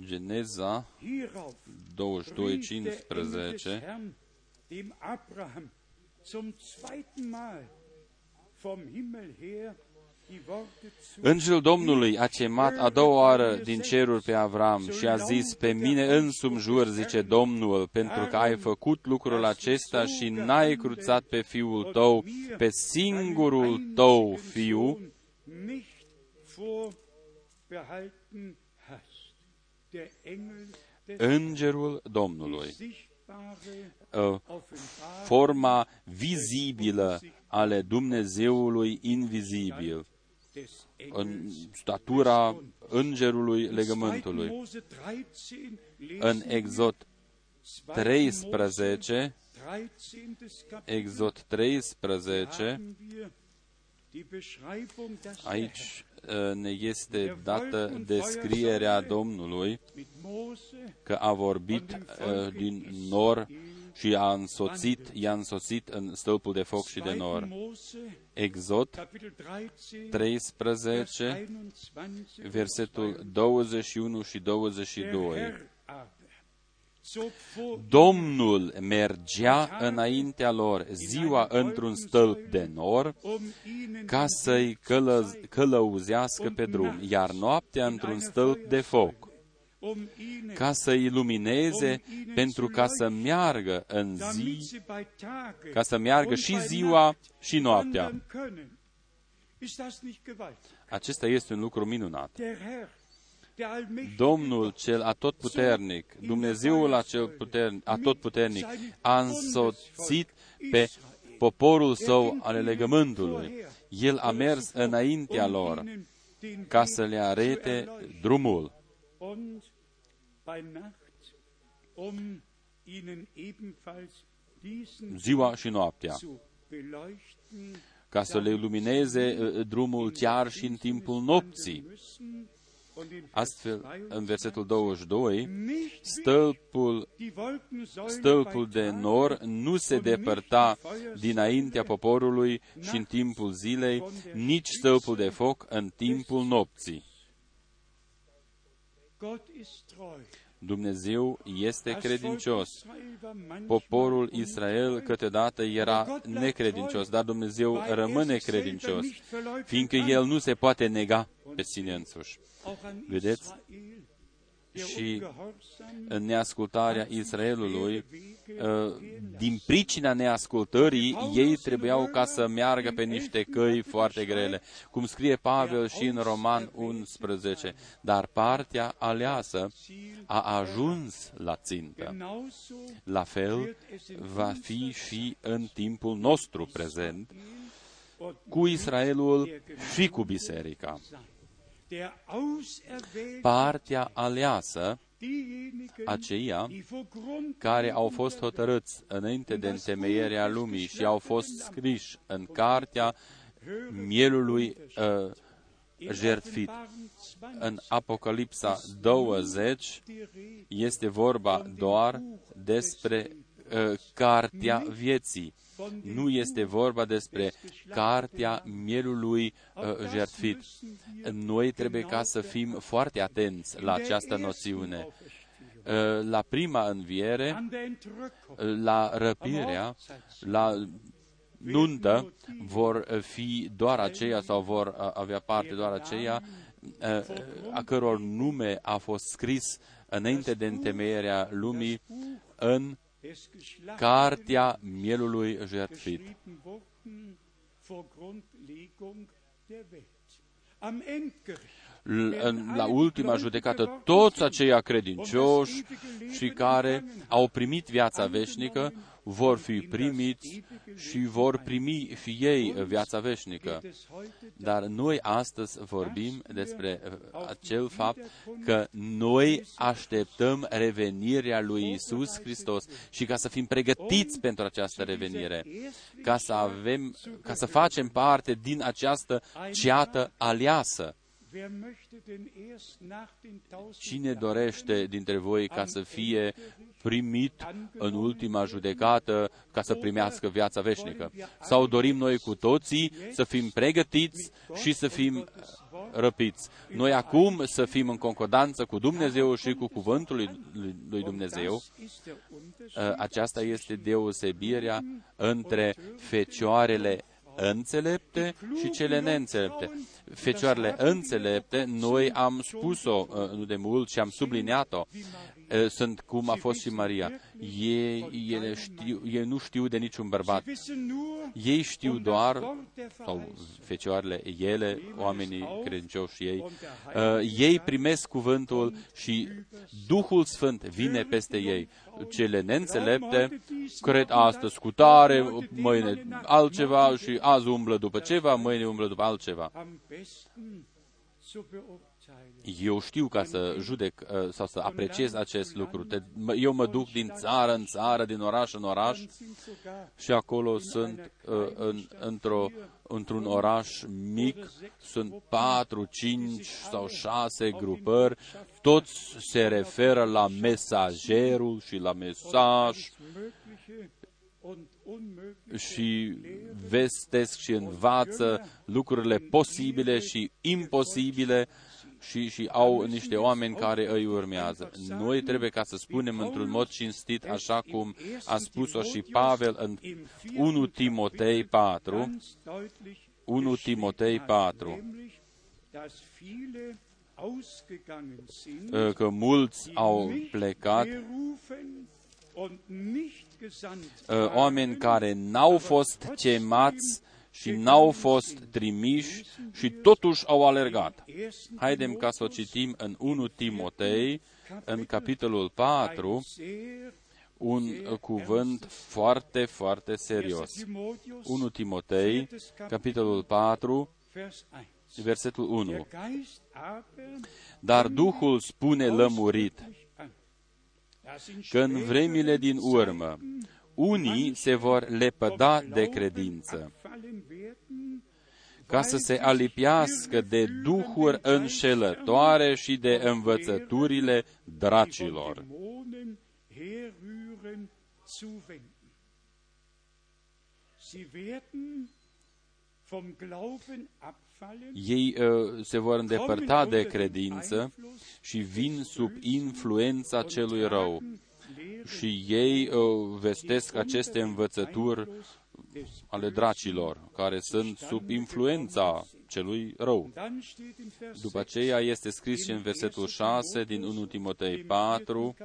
Geneza 22, 15, dem Abraham zum zweiten Mal vom Himmel her Îngerul Domnului a chemat a doua oară din ceruri pe Avram și a zis, pe mine însumi jur, zice Domnul, pentru că ai făcut lucrul acesta și n-ai cruțat pe fiul tău, pe singurul tău fiu, Îngerul Domnului, forma vizibilă ale Dumnezeului invizibil, în statura îngerului legământului. În Exod 13, Exod 13, aici uh, ne este dată descrierea Domnului că a vorbit uh, din nor și a însoțit, i-a însoțit în stâlpul de foc și de nor. Exod 13, versetul 21 și 22. Domnul mergea înaintea lor ziua într-un stâlp de nor ca să-i călă, călăuzească pe drum, iar noaptea într-un stâlp de foc ca să ilumineze, pentru ca să meargă în zi, ca să meargă și ziua și noaptea. Acesta este un lucru minunat. Domnul cel atotputernic, Dumnezeul acel puternic, atotputernic, a însoțit pe poporul său ale legământului. El a mers înaintea lor ca să le arete drumul. Um ziua și noaptea, ca să le lumineze uh, drumul chiar și în timpul nopții. Astfel, în versetul 22, stâlpul, stâlpul de nor nu se depărta dinaintea poporului și în timpul zilei, nici stâlpul de foc în timpul nopții. Dumnezeu este credincios. Poporul Israel câteodată era necredincios, dar Dumnezeu rămâne credincios, fiindcă El nu se poate nega pe sine însuși. Vedeți? Și în neascultarea Israelului, uh, din pricina neascultării, ei trebuiau ca să meargă pe niște căi foarte grele, cum scrie Pavel și în Roman 11, dar partea aleasă a ajuns la țintă. La fel va fi și în timpul nostru prezent, cu Israelul și cu biserica partea aleasă, aceia care au fost hotărâți înainte de întemeierea lumii și au fost scriși în cartea mielului uh, jertfit. În Apocalipsa 20 este vorba doar despre uh, cartea vieții nu este vorba despre cartea mielului uh, jertfit. Noi trebuie ca să fim foarte atenți la această noțiune. Uh, la prima înviere, la răpirea, la nuntă vor fi doar aceia sau vor uh, avea parte doar aceia uh, a căror nume a fost scris înainte de întemeierea lumii în cartea mielului jertfit. La ultima judecată, toți aceia credincioși și care au primit viața veșnică vor fi primiți și vor primi și ei viața veșnică. Dar noi astăzi vorbim despre uh, acel fapt că noi așteptăm revenirea lui Isus Hristos și ca să fim pregătiți pentru această revenire, ca să avem, ca să facem parte din această ceată aliasă. Cine dorește dintre voi ca să fie primit în ultima judecată ca să primească viața veșnică? Sau dorim noi cu toții să fim pregătiți și să fim răpiți? Noi acum să fim în concordanță cu Dumnezeu și cu cuvântul lui Dumnezeu. Aceasta este deosebirea între fecioarele înțelepte și cele neînțelepte. Fecioarele înțelepte, noi am spus-o uh, nu de mult și am subliniat-o, uh, sunt cum a fost și Maria. Ei, ele știu, ei nu știu de niciun bărbat. Ei știu doar, sau fecioarele, ele, oamenii credincioși ei, uh, ei primesc cuvântul și Duhul Sfânt vine peste ei cele neînțelepte cred astăzi cu tare, mâine altceva și azi umblă după ceva, mâine umblă după altceva. Eu știu ca să judec uh, sau să apreciez acest lucru. Eu mă duc din țară în țară, din oraș în oraș și acolo sunt uh, în, într-o, într-un oraș mic, sunt patru, cinci sau șase grupări, toți se referă la mesagerul și la mesaj și vestesc și învață lucrurile posibile și imposibile și, și au niște oameni care îi urmează. Noi trebuie ca să spunem într-un mod cinstit, așa cum a spus-o și Pavel în 1 Timotei 4, 1 Timotei 4, că mulți au plecat. oameni care n-au fost chemați și n-au fost trimiși și totuși au alergat. Haidem ca să o citim în 1 Timotei, în capitolul 4, un cuvânt foarte, foarte serios. 1 Timotei, capitolul 4, versetul 1. Dar Duhul spune lămurit că în vremile din urmă unii se vor lepăda de credință, ca să se alipiască de duhuri înșelătoare și de învățăturile dracilor. Ei uh, se vor îndepărta de credință și vin sub influența celui rău și ei uh, vestesc aceste învățături ale dracilor, care sunt sub influența celui rău. După aceea este scris și în versetul 6 din 1 Timotei 4,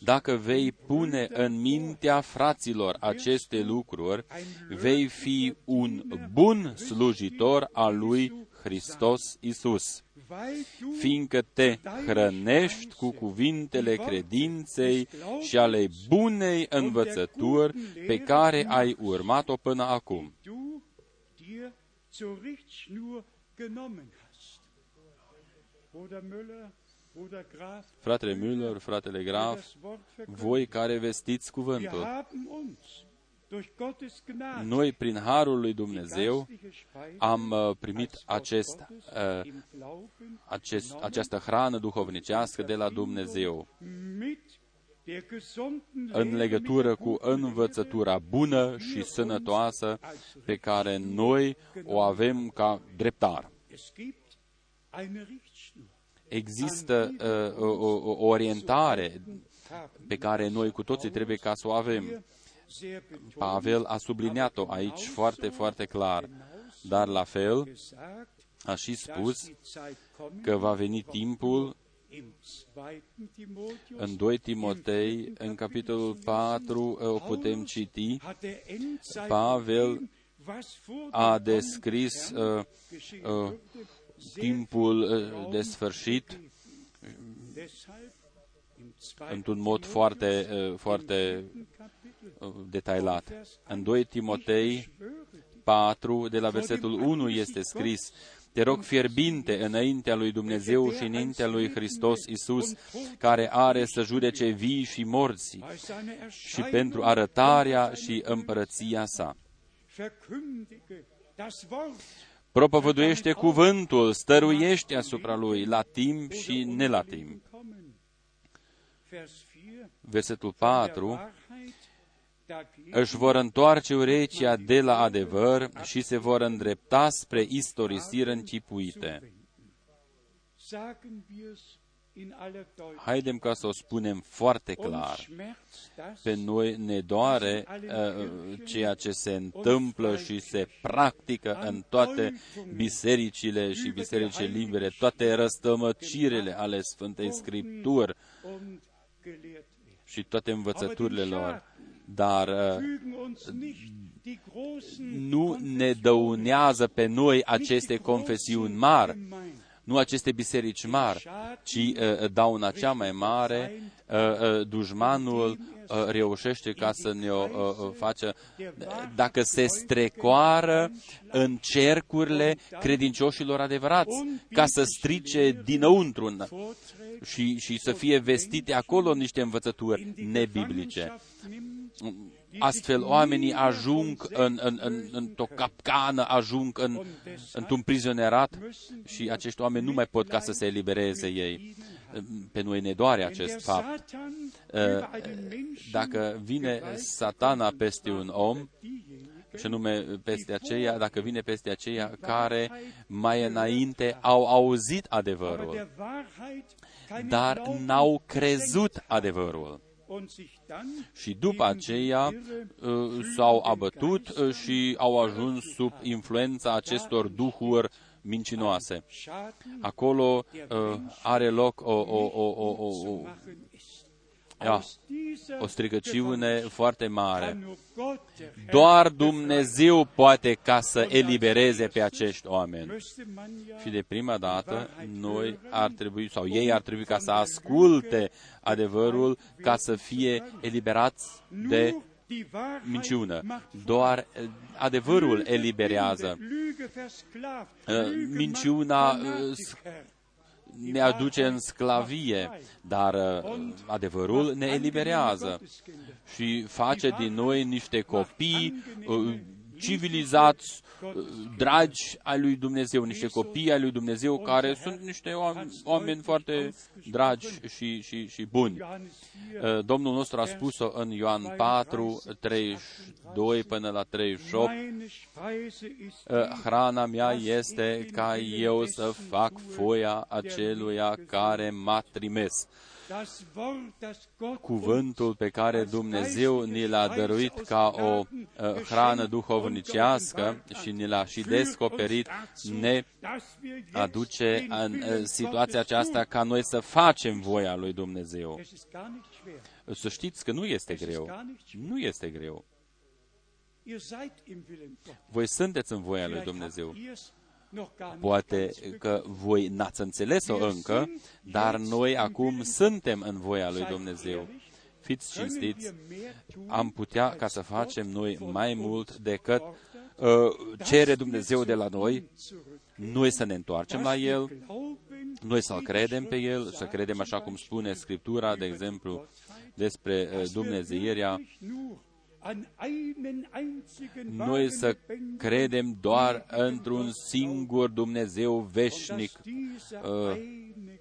dacă vei pune în mintea fraților aceste lucruri, vei fi un bun slujitor al lui Hristos Isus fiindcă te hrănești cu cuvintele credinței și ale bunei învățături pe care ai urmat-o până acum. Fratele Müller, fratele Graf, voi care vestiți cuvântul, noi, prin Harul lui Dumnezeu, am uh, primit acest, uh, acest, această hrană duhovnicească de la Dumnezeu. în legătură cu învățătura bună și sănătoasă pe care noi o avem ca dreptar. Există uh, o, o orientare pe care noi cu toții trebuie ca să o avem. Sehr betont, Pavel a subliniat-o aici foarte, foarte clar, dar la fel gesagt, a și dass spus die Zeit kommen că va veni timpul im zweiten Timotheus în 2 Timotei, în capitolul 4, o putem citi, hat der Endzeit Pavel dem, was vor a dem descris Herrn uh, geschehen uh, würde, sehr timpul viel uh, Raum de sfârșit gegeben. Deshalb im zweiten într-un mod foarte, uh, foarte Kapitel uh, detailat. În 2 Timotei 4, de la versetul 1 este scris, Te rog fierbinte înaintea lui Dumnezeu și înaintea lui Hristos Isus, care are să judece vii și morții, bei seiner și Erscheinung pentru arătarea și împărăția sa. verkündige das Wort Propovăduiește cuvântul, stăruiește asupra lui, la timp și ne la timp. kommen. Vers 4 Versetul der 4, Wahrheit dagegen își vor întoarce urechea de la adevăr și se vor îndrepta spre istorisiri închipuite. wenden. Sagen wir's in aller Deutlichkeit. Haidem ca să o spunem foarte Uns clar. schmerzt das, Pe noi ne doare uh, ceea ce se întâmplă și se practică în toate bisericile și bisericile libere, toate răstămăcirile ale Sfântei Scripturi und gelehrt werden. și toate învățăturile lor. Dar uh, Fügen uns nicht die großen nu ne dăunează pe noi aceste confesiuni mari, Gemeinden. nu aceste biserici mari, ci uh, dauna cea mai mare, uh, uh, dușmanul uh, reușește ca să ne o uh, uh, facă, dacă se strecoară în cercurile credincioșilor adevărați, ca să strice dinăuntru în- Vorträge și, și să fie vestite acolo niște învățături in die nebiblice. Gefangenschaft nimmt, Astfel oamenii ajung în, în, în, într-o capcană, ajung în, într-un prizonerat și acești oameni nu mai pot ca să se elibereze ei. Pe noi ne doare wenn der acest fapt. Satan Uh, über einen Menschen Dacă vine satana peste un om, și anume peste aceia, dacă vine peste aceia care mai înainte au auzit aber adevărul, der Wahrheit keinen dar Glauben n-au geschenkt crezut hat adevărul. Und sich dann Și după gegen die aceea irre uh, s-au abătut uh, și au ajuns sub influența acestor duhuri mincinoase. Schaden Acolo uh, are loc o, o, o, o, o, zu o, machen ist. Ja, Aus dieser o stricăciune foarte mare. kann nur Gott, der Herr, Doar Dumnezeu poate ca să elibereze pe acești oameni. müsste man ja Și de prima dată, noi ar trebui, sau ei ar trebui ca să asculte adevărul, ca să fie eliberați de nur die Wahrheit minciună. macht Doar eh, adevărul Lüge eliberează. bindet, Lüge versklavt, Uh, Lüge minciuna, macht uh, Fanatiker. Ne aduce în sclavie, dar uh, adevărul ne eliberează și face din noi niște copii uh, civilizați, uh, dragi ai lui Dumnezeu, niște copii ai lui Dumnezeu care sunt niște oameni, oameni foarte dragi și, și, și buni. Johannes 4, Uh, Domnul nostru a spus-o în Ioan 4, 32 până la 38, meine Speise ist Uh, hrana mea este ca eu să fac foia aceluia care m-a trimis. Das Wort, das Gott Cuvântul pe care Dumnezeu ni l-a dăruit ca o uh, hrană duhovnicească și ni l-a și descoperit, ne aduce în uh, situația aceasta ca noi să facem voia lui Dumnezeu. Es ist gar nicht schwer. Să știți că nu este greu. Nu este greu. Ihr seid im Willen Gottes. Voi sunteți în voia lui Vielleicht Dumnezeu. Habt ihr's noch gar nicht Poate ganz begriffen. că voi n-ați înțeles-o încă, dar noi acum suntem în voia lui Dumnezeu. Fiți Können cinstiți, wir mehr tun, am putea ca să facem noi mai mult decât uh, cere Dumnezeu de la noi, noi să ne întoarcem la El, noi să-L credem pe El, să credem așa cum spune Scriptura, de exemplu, despre uh, Dumnezeirea, noi să credem doar într-un singur Dumnezeu veșnic, uh,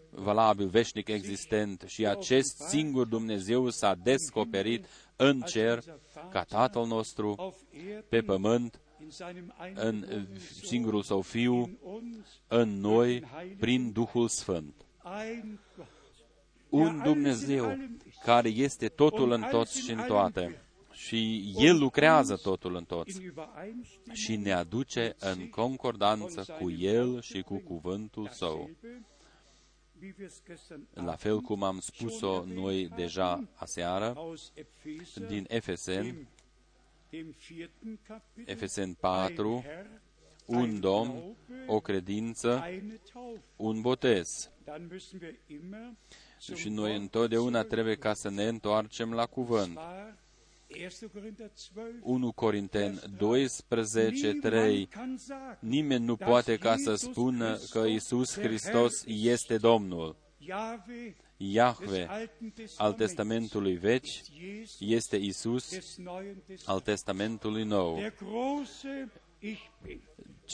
valabil, veșnic existent. Și acest singur Dumnezeu s-a descoperit în cer ca Tatăl nostru pe pământ, în singurul său Fiu, în noi, prin Duhul Sfânt. Un Dumnezeu care este totul în toți și în toate și El lucrează totul în toți in Übereinstimmung și ne aduce în concordanță cu El și cu cuvântul Său. dasselbe, wie wir es gestern La fel cum am spus-o noi deja aseară, aus Epheser, din Efeseni, dem, dem vierten Kapitel, Efeseni 4, ein Herr, un ein Domn, Glaube, o credință, eine Taufe. un botez. Dann müssen wir immer zum Și noi Wort întotdeauna trebuie ca să ne întoarcem la cuvânt. War 1. Korinther 12, 1 Corinteni 12, 3 Niemand kann sagen, Nimeni nu poate ca să spună că Isus Hristos este Domnul. Jahwe des Iahve Alten al Testaments Testamentului vechi ist Jesus este Isus des Neuen al Testaments. Testamentului nou.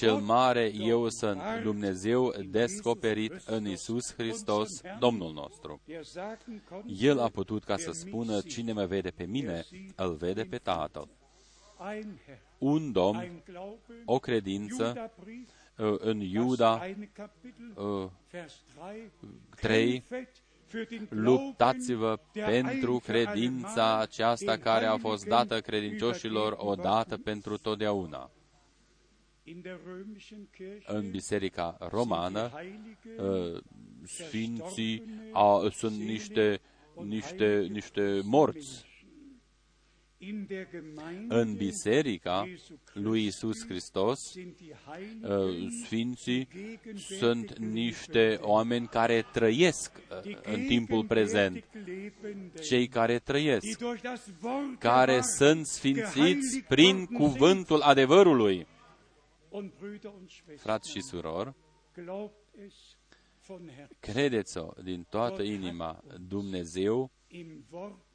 Der große Ich bin. Cel mare eu sunt, Dumnezeu descoperit în Isus Hristos, Domnul nostru. Der sagen konnte, El a putut ca să spună, cine mă vede pe mine, îl vede pe Tatăl. ein Herr, Un Domn, ein Glaube, o credință, Judabrief, uh, în das Iuda eine Kapitel, uh, Vers 3, 3, kämpfet für den luptați-vă Glauben, der pentru ein für credința allemal aceasta den care a fost Heiligen dată credincioșilor odată pentru totdeauna. În Biserica Romană, sind die Heiligen, uh, sfinții a, sunt niște, niște, niște morți. in der Gemeinde În Biserica Jesu lui Isus Hristos, sind die uh, Heiligen, sfinții sunt niște oameni care trăiesc uh, die în timpul prezent, gegenwärtig Lebenden, cei care die trăiesc, durch das Wort der care Wahrheit sunt sfințiți geheiligt prin worden cuvântul adevărului. Frați și surori, glaubt es von Herzen. credeți-o din toată inima, Dumnezeu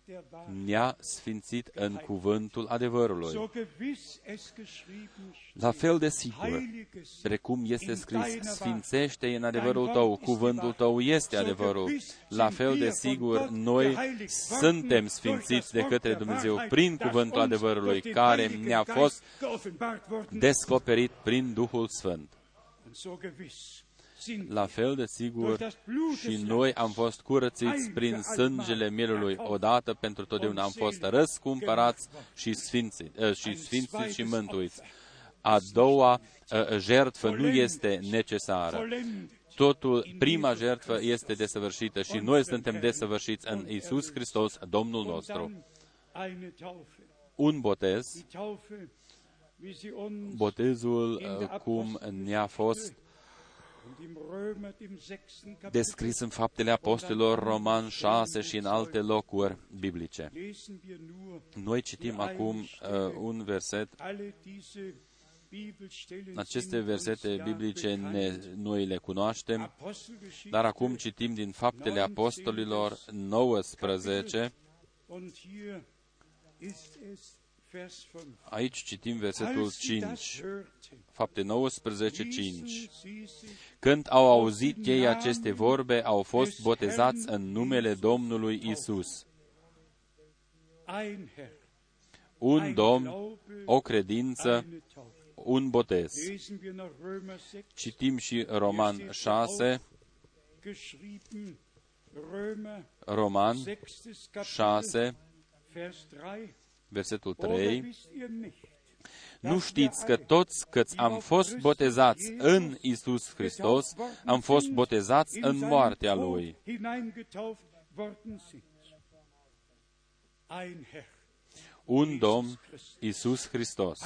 Im Wort der Wahrheit. ne-a sfințit în cuvântul adevărului. So gewiss es geschrieben La steht, fel de sigur, Heilige sie, precum este in scris, deiner sfințește în adevărul tău, cuvântul tău este adevărul. La fel de sigur, noi suntem sfințiți de către Dumnezeu prin cuvântul adevărului, care ne-a fost descoperit prin Duhul Sfânt. La fel de sigur, și noi am fost curățiți prin sângele mielului odată pentru totdeauna. Am fost răscumpărați și sfințiți, uh, și, sfințiți și mântuiți. A doua uh, jertfă nu este necesară. Totul, prima jertfă este desăvârșită și noi suntem desăvârșiți în Isus Hristos, Domnul nostru. Un botez, botezul uh, cum ne-a fost descris în faptele apostolilor Roman 6 și în alte locuri biblice. Noi citim acum uh, un verset. Aceste versete biblice ne, noi le cunoaștem, dar acum citim din faptele apostolilor 19. Aici citim versetul 5, fapte 19, 5. Când au auzit ei aceste vorbe, au fost botezați în numele Domnului Isus. Un Domn, o credință, un botez. Citim și Roman 6, Roman 6, versetul 3. Nu știți că toți câți am fost botezați în Isus Hristos, am fost botezați în moartea Lui. Un Domn, Isus Hristos.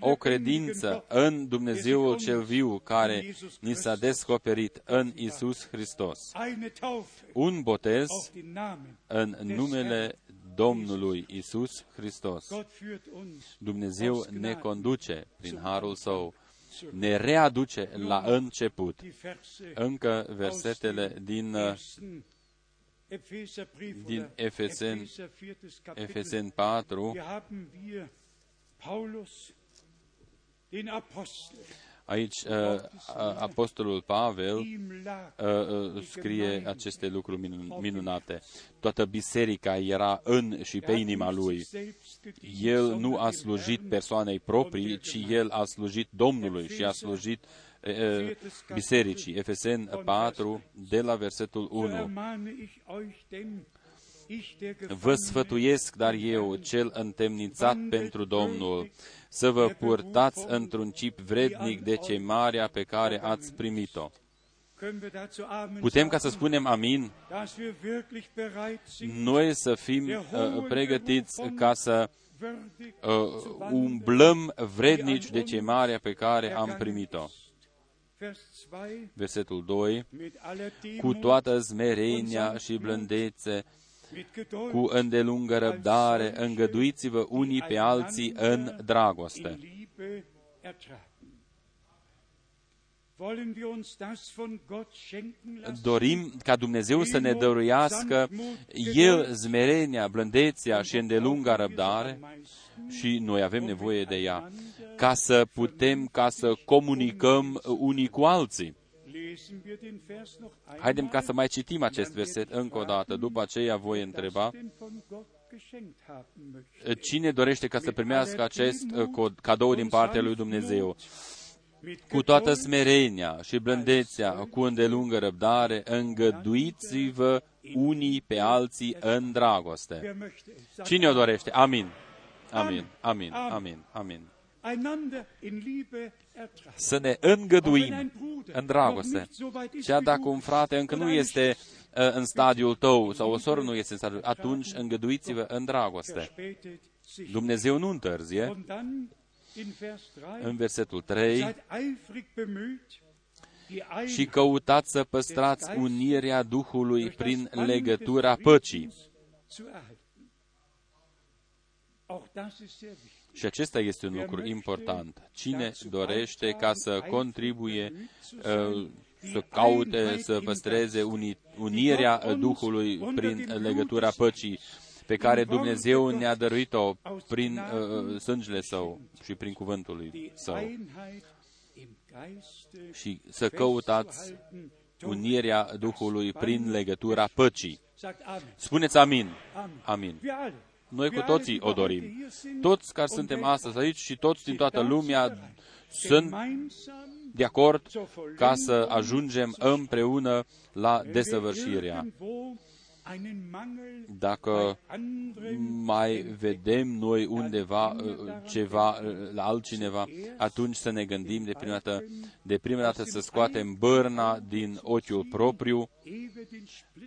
O credință în Dumnezeul cel viu care ni s-a descoperit în Isus Hristos. Un botez în numele Domnului Isus Hristos. Dumnezeu ne conduce prin harul său, ne readuce la început. Încă versetele din, din Efesen, Efesen 4, Aici uh, apostolul Pavel uh, uh, scrie aceste lucruri minunate. Toată biserica era în și pe inima lui. El nu a slujit persoanei proprii, ci el a slujit Domnului și a slujit uh, bisericii. Efesen 4, de la versetul 1. Vă sfătuiesc, dar eu, cel întemnițat pentru Domnul, să vă purtați într-un chip vrednic de chemarea pe care ați primit-o. Putem ca să spunem amin? Noi să fim uh, pregătiți ca să uh, umblăm vrednici de chemarea pe care am primit-o. Versetul 2. Cu toată zmerenia și blândețe, cu îndelungă răbdare, îngăduiți-vă unii pe alții în dragoste. Dorim ca Dumnezeu să ne dăruiască El zmerenia, blândețea și îndelunga răbdare și noi avem nevoie de ea ca să putem, ca să comunicăm unii cu alții. Haidem ca să mai citim acest verset încă o dată. După aceea voi întreba cine dorește ca să primească acest uh, cadou din partea lui Dumnezeu cu toată smerenia și blândețea, cu îndelungă răbdare, îngăduiți-vă unii pe alții în dragoste. Cine o dorește? Amin. Amin. Amin. Amin. Amin. Să ne îngăduim în dragoste. Chiar dacă un frate încă nu este uh, în stadiul tău sau o soră nu este în stadiul, atunci îngăduiți-vă în dragoste. Dumnezeu nu întârzie. În versetul 3, și căutați să păstrați unirea Duhului prin legătura păcii. Și acesta este un lucru important. Cine dorește ca să contribuie, uh, să caute, să păstreze unirea Duhului prin legătura păcii, pe care Dumnezeu ne-a dăruit-o prin uh, sângele Său și prin cuvântul lui Său. Și să căutați unirea Duhului prin legătura păcii. Spuneți amin. Amin. Noi cu toții o dorim. Toți care suntem astăzi aici și toți din toată lumea sunt de acord ca să ajungem împreună la desăvârșirea dacă mai vedem noi undeva uh, ceva uh, la altcineva, atunci să ne gândim de prima dată, de prima dată să scoatem bărna din ochiul propriu,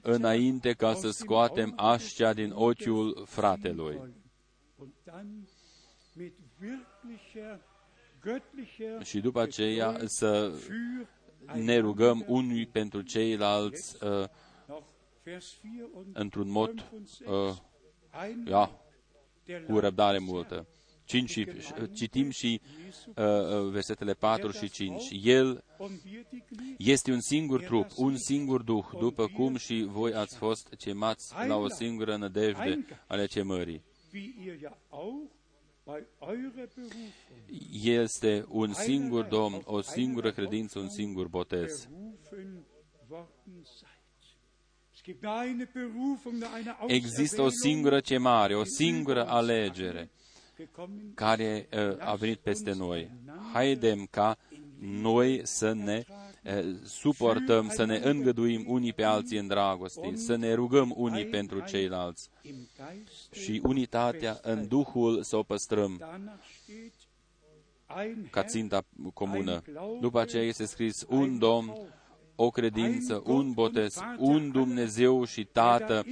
înainte ca să scoatem așcea din ochiul fratelui. Și după aceea să ne rugăm unii pentru ceilalți uh, într-un mod uh, ja, cu răbdare multă. 5 și, citim și uh, uh versetele 4 și 5. El este un singur trup, un singur duh, după cum și voi ați fost chemați la o singură nădejde ale cemării. Este un singur Domn, o singură credință, un singur botez. Există o singură chemare, o singură alegere care uh, a venit peste noi. Haidem ca noi să ne uh, suportăm, să ne îngăduim unii pe alții în dragoste, să ne rugăm unii pentru ceilalți și unitatea în Duhul să o păstrăm ca ținta comună. După aceea este scris un Domn, o credință, un botez, un Dumnezeu și Tată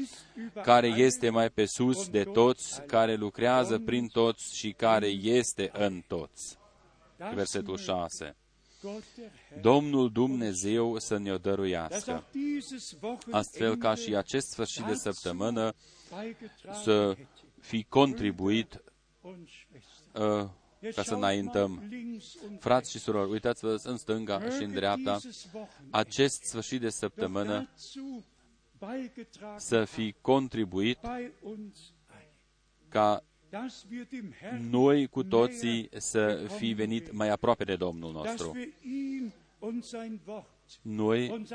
care este mai pe sus de toți, care lucrează prin toți și care este în toți. Versetul 6. Domnul Dumnezeu să ne-o dăruiască, astfel ca și acest sfârșit de săptămână să fi contribuit uh, ca să înaintăm. Frați și surori, uitați-vă în stânga și în dreapta, acest sfârșit de săptămână să fi contribuit ca noi cu toții să fi venit mai aproape de Domnul nostru. Noi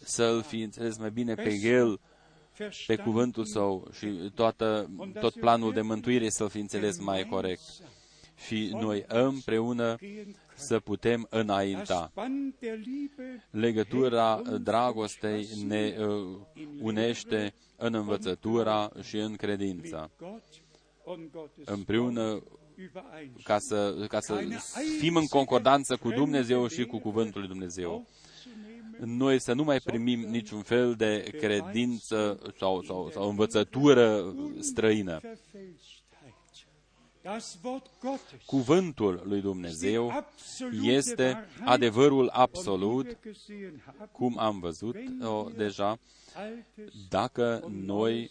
să-L fi înțeles mai bine pe El, pe cuvântul Său și toată, tot planul de mântuire să-L fi înțeles mai corect și noi împreună să putem înainta. Legătura dragostei ne uh, unește în învățătura și în credința. Împreună ca să, ca să fim în concordanță cu Dumnezeu și cu Cuvântul lui Dumnezeu. Noi să nu mai primim niciun fel de credință sau, sau, sau învățătură străină. Cuvântul lui Dumnezeu este adevărul absolut, cum am văzut o, deja, dacă noi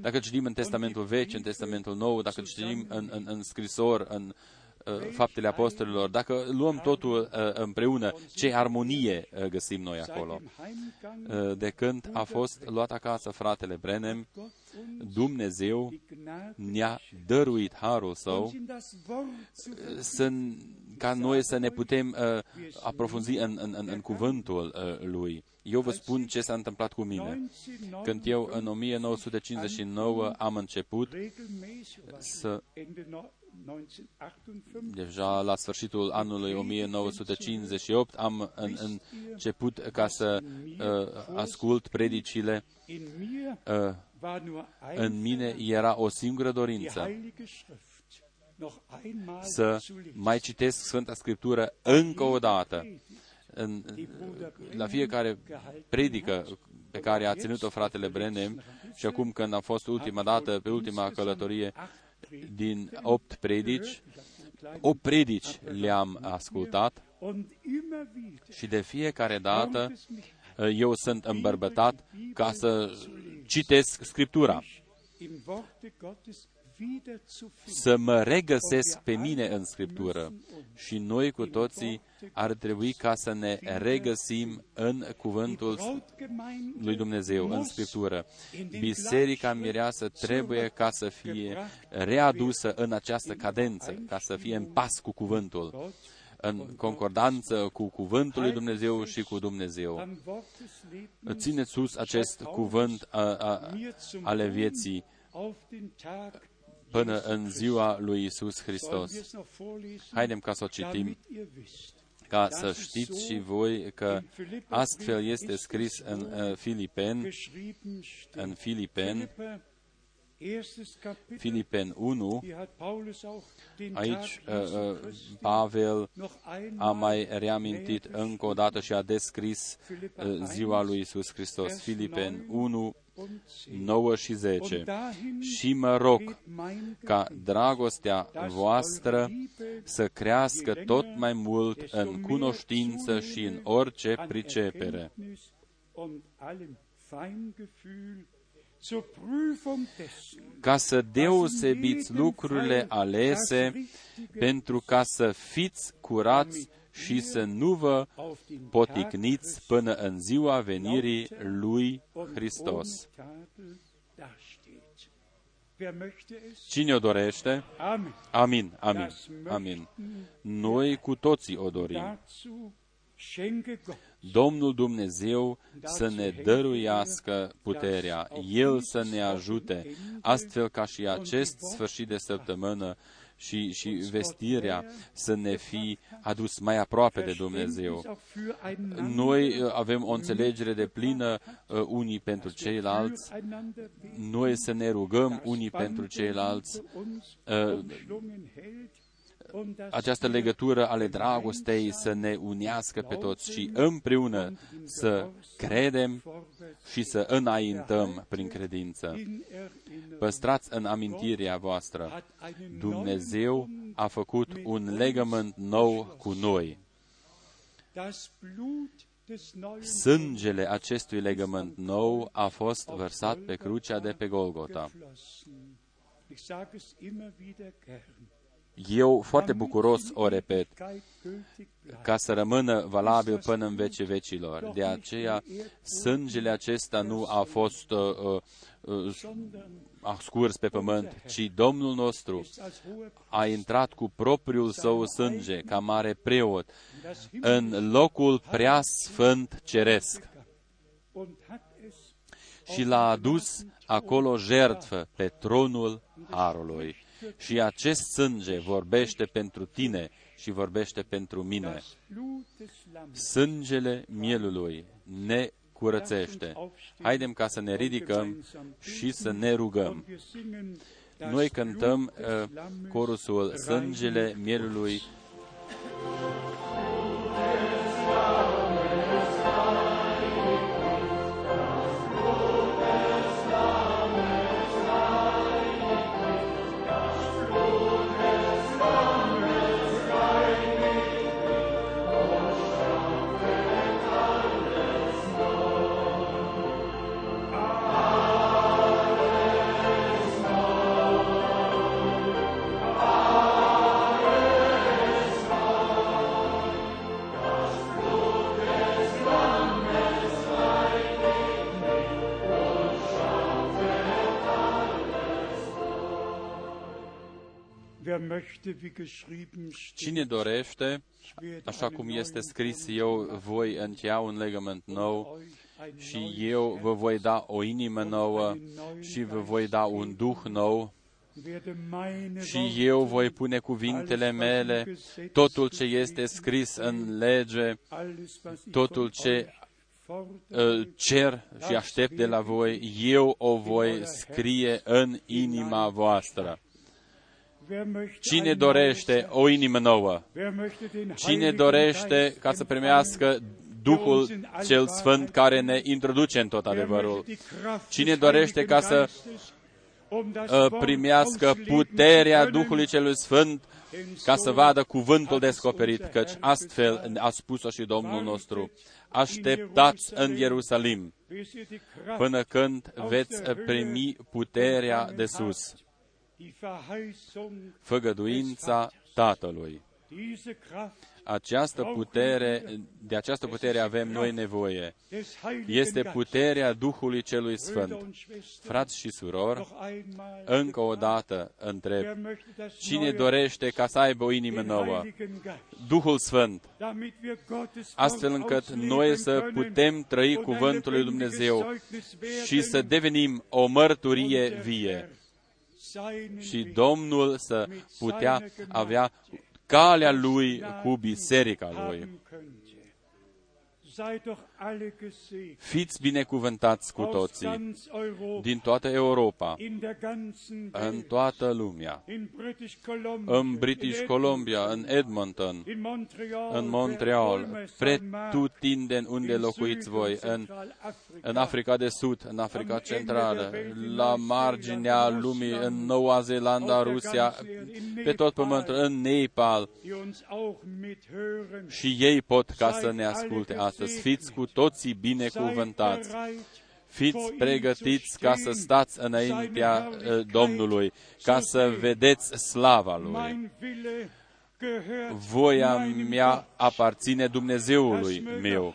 dacă citim în Testamentul Vechi, în Testamentul Nou, dacă citim în, în, în scrisori, în uh, faptele apostolilor, dacă luăm totul uh, împreună, ce armonie uh, găsim noi acolo. Uh, de când a fost luat acasă fratele Brenem, Dumnezeu ne-a dăruit harul său să, ca noi să ne putem uh, aprofunzi în, în, în, în cuvântul uh, lui. Eu vă spun ce s-a întâmplat cu mine. Când eu în 1959 am început să Deja la sfârșitul anului 1958 am în, început ca să uh, ascult predicile. Uh, în mine era o singură dorință să mai citesc Sfânta Scriptură încă o dată în, la fiecare predică pe care a ținut-o fratele Brenem și acum când a fost ultima dată, pe ultima călătorie din opt predici, o predici le-am ascultat și de fiecare dată eu sunt îmbărbătat ca să citesc Scriptura să mă regăsesc pe mine în Scriptură. Și noi cu toții ar trebui ca să ne regăsim în cuvântul lui Dumnezeu, în Scriptură. Biserica mireasă trebuie ca să fie readusă în această cadență, ca să fie în pas cu cuvântul în concordanță cu cuvântul lui Dumnezeu și cu Dumnezeu. Țineți sus acest cuvânt a, a, ale vieții până în ziua lui Isus Hristos. Haidem ca să o citim, ca să știți și voi că astfel este scris în uh, Filipen, în Filipen, Filipen 1, aici uh, uh, Pavel a mai reamintit încă o dată și a descris uh, ziua lui Isus Hristos. Filipen 1, 9 și 10. Și mă rog ca dragostea voastră să crească tot mai mult în cunoștință și în orice pricepere ca să deosebiți lucrurile alese pentru ca să fiți curați și să nu vă poticniți până în ziua venirii lui Hristos. Cine o dorește? Amin, amin, amin. Noi cu toții o dorim. Domnul Dumnezeu să ne dăruiască puterea, El să ne ajute, astfel ca și acest sfârșit de săptămână și, și vestirea să ne fi adus mai aproape de Dumnezeu. Noi uh, avem o înțelegere de plină uh, unii pentru ceilalți, noi să ne rugăm unii pentru ceilalți, uh, această legătură ale dragostei să ne unească pe toți și împreună să credem și să înaintăm prin credință. Păstrați în amintirea voastră, Dumnezeu a făcut un legământ nou cu noi. Sângele acestui legământ nou a fost vărsat pe crucea de pe Golgota eu foarte bucuros o repet, ca să rămână valabil până în vece vecilor. De aceea, sângele acesta nu a fost uh, uh, a scurs pe pământ, ci Domnul nostru a intrat cu propriul său sânge, ca mare preot, în locul prea sfânt ceresc și l-a adus acolo jertfă pe tronul Harului Și acest sânge vorbește pentru tine și vorbește pentru mine. Das Blut des Lammes Sângele mielului ne curățește. Haidem ca să ne ridicăm și să ne rugăm. und wir singen das Noi cântăm Blut des uh, Lammes corusul Sângele mielului Wer möchte, Cine dorește, ich werde așa einen cum neuen este scris, Bund eu voi încheia un legământ nou euch ein și neues eu vă voi da o Herz inimă und nouă einen neuen și vă Geist voi da un geben. duh nou Werde meine și Worte, eu voi pune cuvintele mele, totul ce este scris în lege, alles, was ich totul von ce euch fordere, îl cer și aștept de la voi, eu o voi scrie în inima voastră. Wer möchte Cine ein dorește neues o inimă nouă? Herz? Wer möchte den Cine Heiligen dorește Geist ca să empfangen? primească Duhul cel Sfânt care ne introduce în tot Wer adevărul? möchte die Kraft Cine des dorește Heiligen ca să Geistes, um das uh, Wort primească auslegen puterea zu können? Duhului celui Sfânt Denn ca so să vadă cuvântul hat es descoperit, unser căci Herr astfel gesagt. a spus-o și Domnul nostru. Așteptați în Ierusalim Bis ihr die Kraft, până când veți primi puterea de sus, die Verheißung, făgăduința Tatălui. diese Kraft Această putere, de această putere avem noi nevoie. des Heiligen Este Geistes. puterea Duhului celui Brüder Sfânt. und Schwestern, Frați și surori, noch einmal încă o gefragt, dată întreb, wer möchte das cine neue, dorește ca să aibă o inimă den nouă? Heiligen Geist, Duhul Sfânt, damit wir Gottes astfel Wort încât ausleben noi să können putem trăi und ein cuvântul lui lebendiges Dumnezeu Zeugnis werden și să devenim o mărturie und der vie Herr seinen și Weg Domnul să putea avea calea Lui cu biserica Lui. Fiți binecuvântați cu Aus toții ganz Europa, din toată Europa, in der ganzen în Welt, toată lumea, in British Columbia, în British in Columbia, în Edmonton, Edmonton, in Montreal, în Montreal, wer pretutindeni unde locuiți voi, în, în Africa de Sud, în Africa Centrală, la marginea lumii, în Noua Zeelandă, Rusia, pe tot pământul, în Nepal, și ei pot ca să ne asculte astăzi. Fiți cu toții binecuvântați. Fiți pregătiți ca să stați înaintea uh, Domnului, ca să vedeți slava Lui. Voia mea aparține Dumnezeului meu.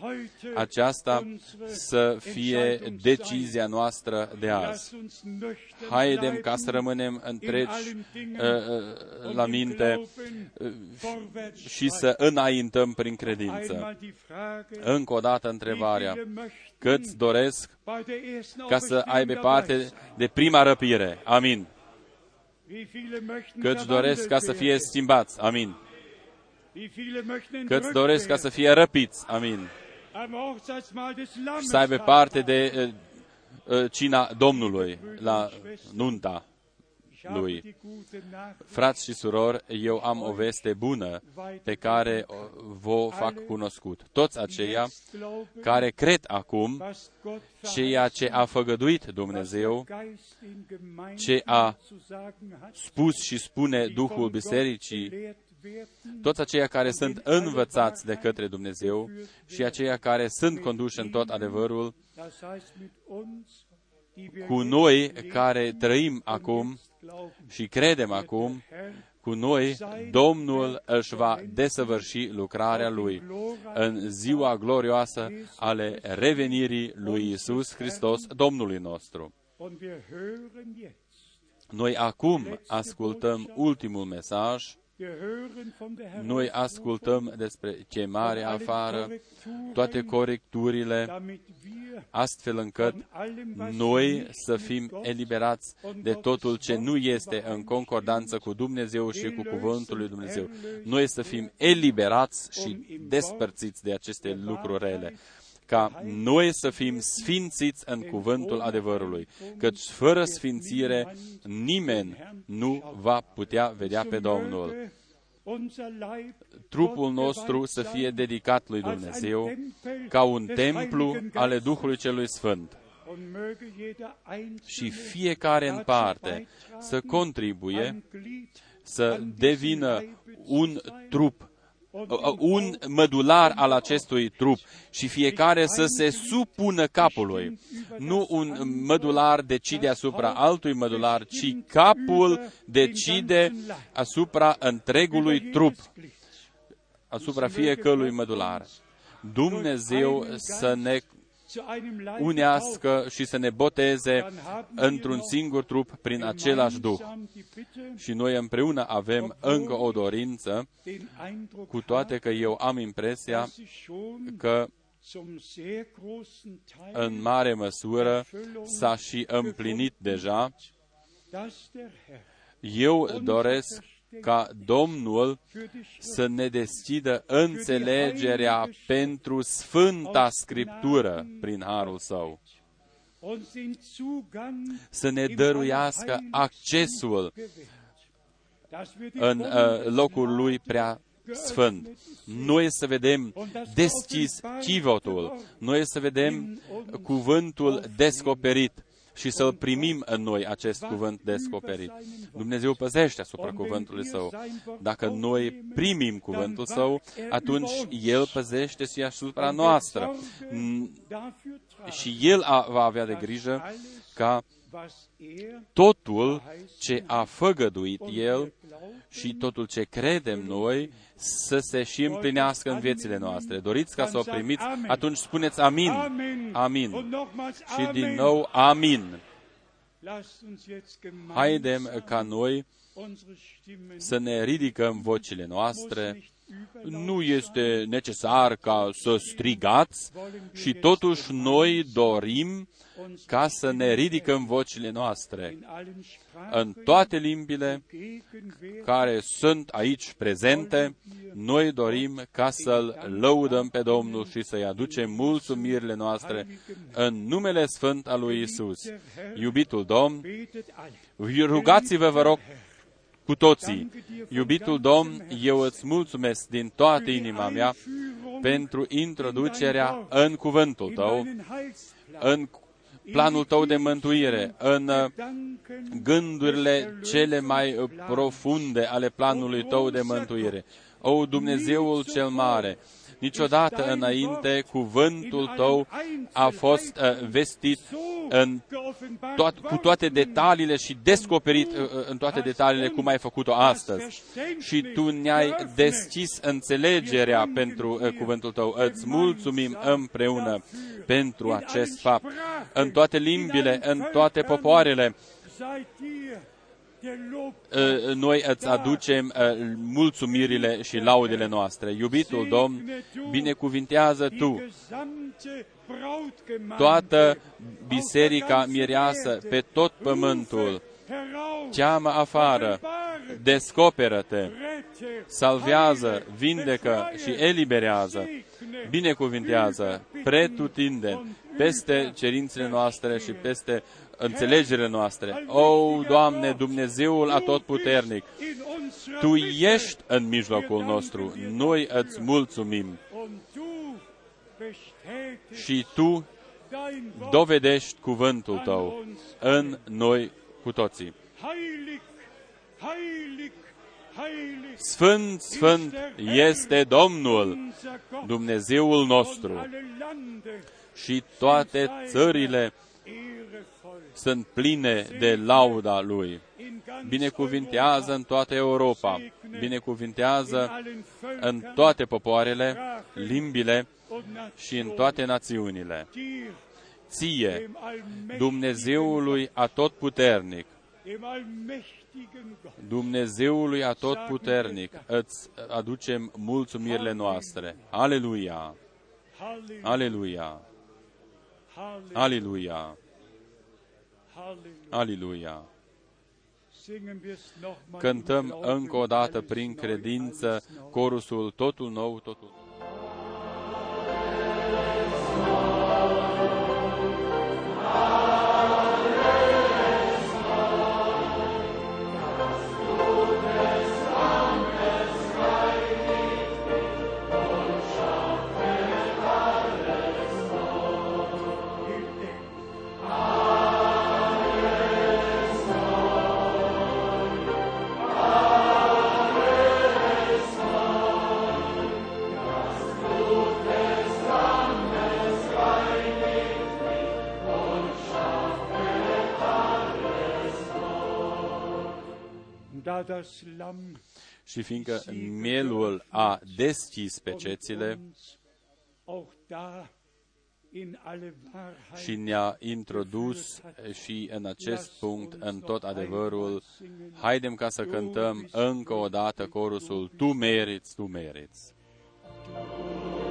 Aceasta să fie decizia noastră de azi. Haidem ca să rămânem întregi uh, uh, la minte uh, și să înaintăm prin credință. Încă o dată întrebarea. Câți doresc ca să aibă parte de prima răpire? Amin. Câți doresc ca să fie schimbați? Amin. Câți doresc ca să fie răpiți? Amin. Și să aibă parte de uh, uh, cina Domnului la nunta lui. Frați și surori, eu am o veste bună pe care vă fac cunoscut. Toți aceia care cred acum ceea ce a făgăduit Dumnezeu, ce a spus și spune Duhul Bisericii, toți aceia care sunt învățați de către Dumnezeu și aceia care sunt conduși în tot adevărul, cu noi care trăim acum și credem acum, cu noi Domnul își va desăvârși lucrarea Lui în ziua glorioasă ale revenirii lui Isus Hristos, Domnului nostru. Noi acum ascultăm ultimul mesaj Noi ascultăm despre chemare afară, toate corecturile, astfel încât noi să fim eliberați de totul ce nu este în concordanță cu Dumnezeu și cu Cuvântul lui Dumnezeu. Noi să fim eliberați și despărțiți de aceste lucruri rele ca noi să fim sfințiți în cuvântul adevărului, căci fără sfințire nimeni nu va putea vedea pe Domnul. Trupul nostru să fie dedicat lui Dumnezeu ca un templu ale Duhului Celui Sfânt și fiecare în parte să contribuie să devină un trup un mădular al acestui trup și fiecare să se supună capului. Nu un mădular decide asupra altui mădular, ci capul decide asupra întregului trup, asupra fiecărui mădular. Dumnezeu să ne unească și să ne boteze într-un singur trup prin același Duh. Și noi împreună avem încă o dorință, cu toate că eu am impresia că în mare măsură s-a și împlinit deja. Eu doresc ca Domnul să ne deschidă înțelegerea pentru Sfânta Scriptură prin Harul Său. Să ne dăruiască accesul în uh, locul Lui prea sfânt. Noi să vedem deschis chivotul, noi să vedem cuvântul descoperit și să-l primim în noi acest cuvânt descoperit. Dumnezeu păzește asupra cuvântului Său. Dacă noi primim cuvântul Său, atunci El păzește și asupra noastră. Și El va avea de grijă ca totul ce a făgăduit El și totul ce credem noi să se și împlinească în viețile noastre. Doriți ca să o primiți? Atunci spuneți amin. Amin. Și din nou amin. Haidem ca noi să ne ridicăm vocile noastre. Nu este necesar ca să strigați și totuși noi dorim ca să ne ridicăm vocile noastre în toate limbile care sunt aici prezente. Noi dorim ca să-L lăudăm pe Domnul și să-i aducem mulțumirile noastre în numele Sfânt al lui Isus. Iubitul Domn, rugați-vă, vă rog, cu toții. Iubitul Domn, eu îți mulțumesc din toată inima mea pentru introducerea în cuvântul Tău, în planul tău de mântuire, în uh, gândurile cele mai uh, profunde ale planului tău de mântuire. O, Dumnezeul cel mare, Niciodată înainte cuvântul tău a fost uh, vestit în toat, cu toate detaliile și descoperit uh, uh, în toate detaliile cum ai făcut-o astăzi. Și tu ne-ai deschis înțelegerea pentru uh, cuvântul tău. Îți mulțumim împreună pentru acest fapt. În toate limbile, în toate popoarele, Ă, noi îți aducem ă, mulțumirile și laudele noastre. Iubitul Domn, binecuvintează Tu toată biserica mireasă pe tot pământul. Cheamă afară, descoperă-te, salvează, vindecă și eliberează, binecuvintează, pretutinde, peste cerințele noastre și peste înțelegerile noastre. O, Doamne, Dumnezeul atotputernic, Tu ești în mijlocul nostru. Noi îți mulțumim. Și Tu dovedești cuvântul Tău în noi cu toții. Sfânt, Sfânt este Domnul, Dumnezeul nostru, și toate țările sunt pline de lauda Lui. Binecuvintează în toată Europa, binecuvintează în toate popoarele, limbile și în toate națiunile. Ție, Dumnezeului atotputernic, dem allmächtigen Gott, Dumnezeului atotputernic îți aducem mulțumirile noastre. Aleluia! Halleluja, Aleluia! Halleluja, Aleluia! Halleluja. Aleluia! Singen wir es nochmal. Cântăm încă o dată prin credință corusul totul nou, totul nou. Și fiindcă mielul a deschis pecețile uns auch da in alle Wahrheit și ne-a introdus și în acest punct, în tot adevărul, haidem ca să cântăm încă o dată corusul Tu meriți, Tu meriți. auch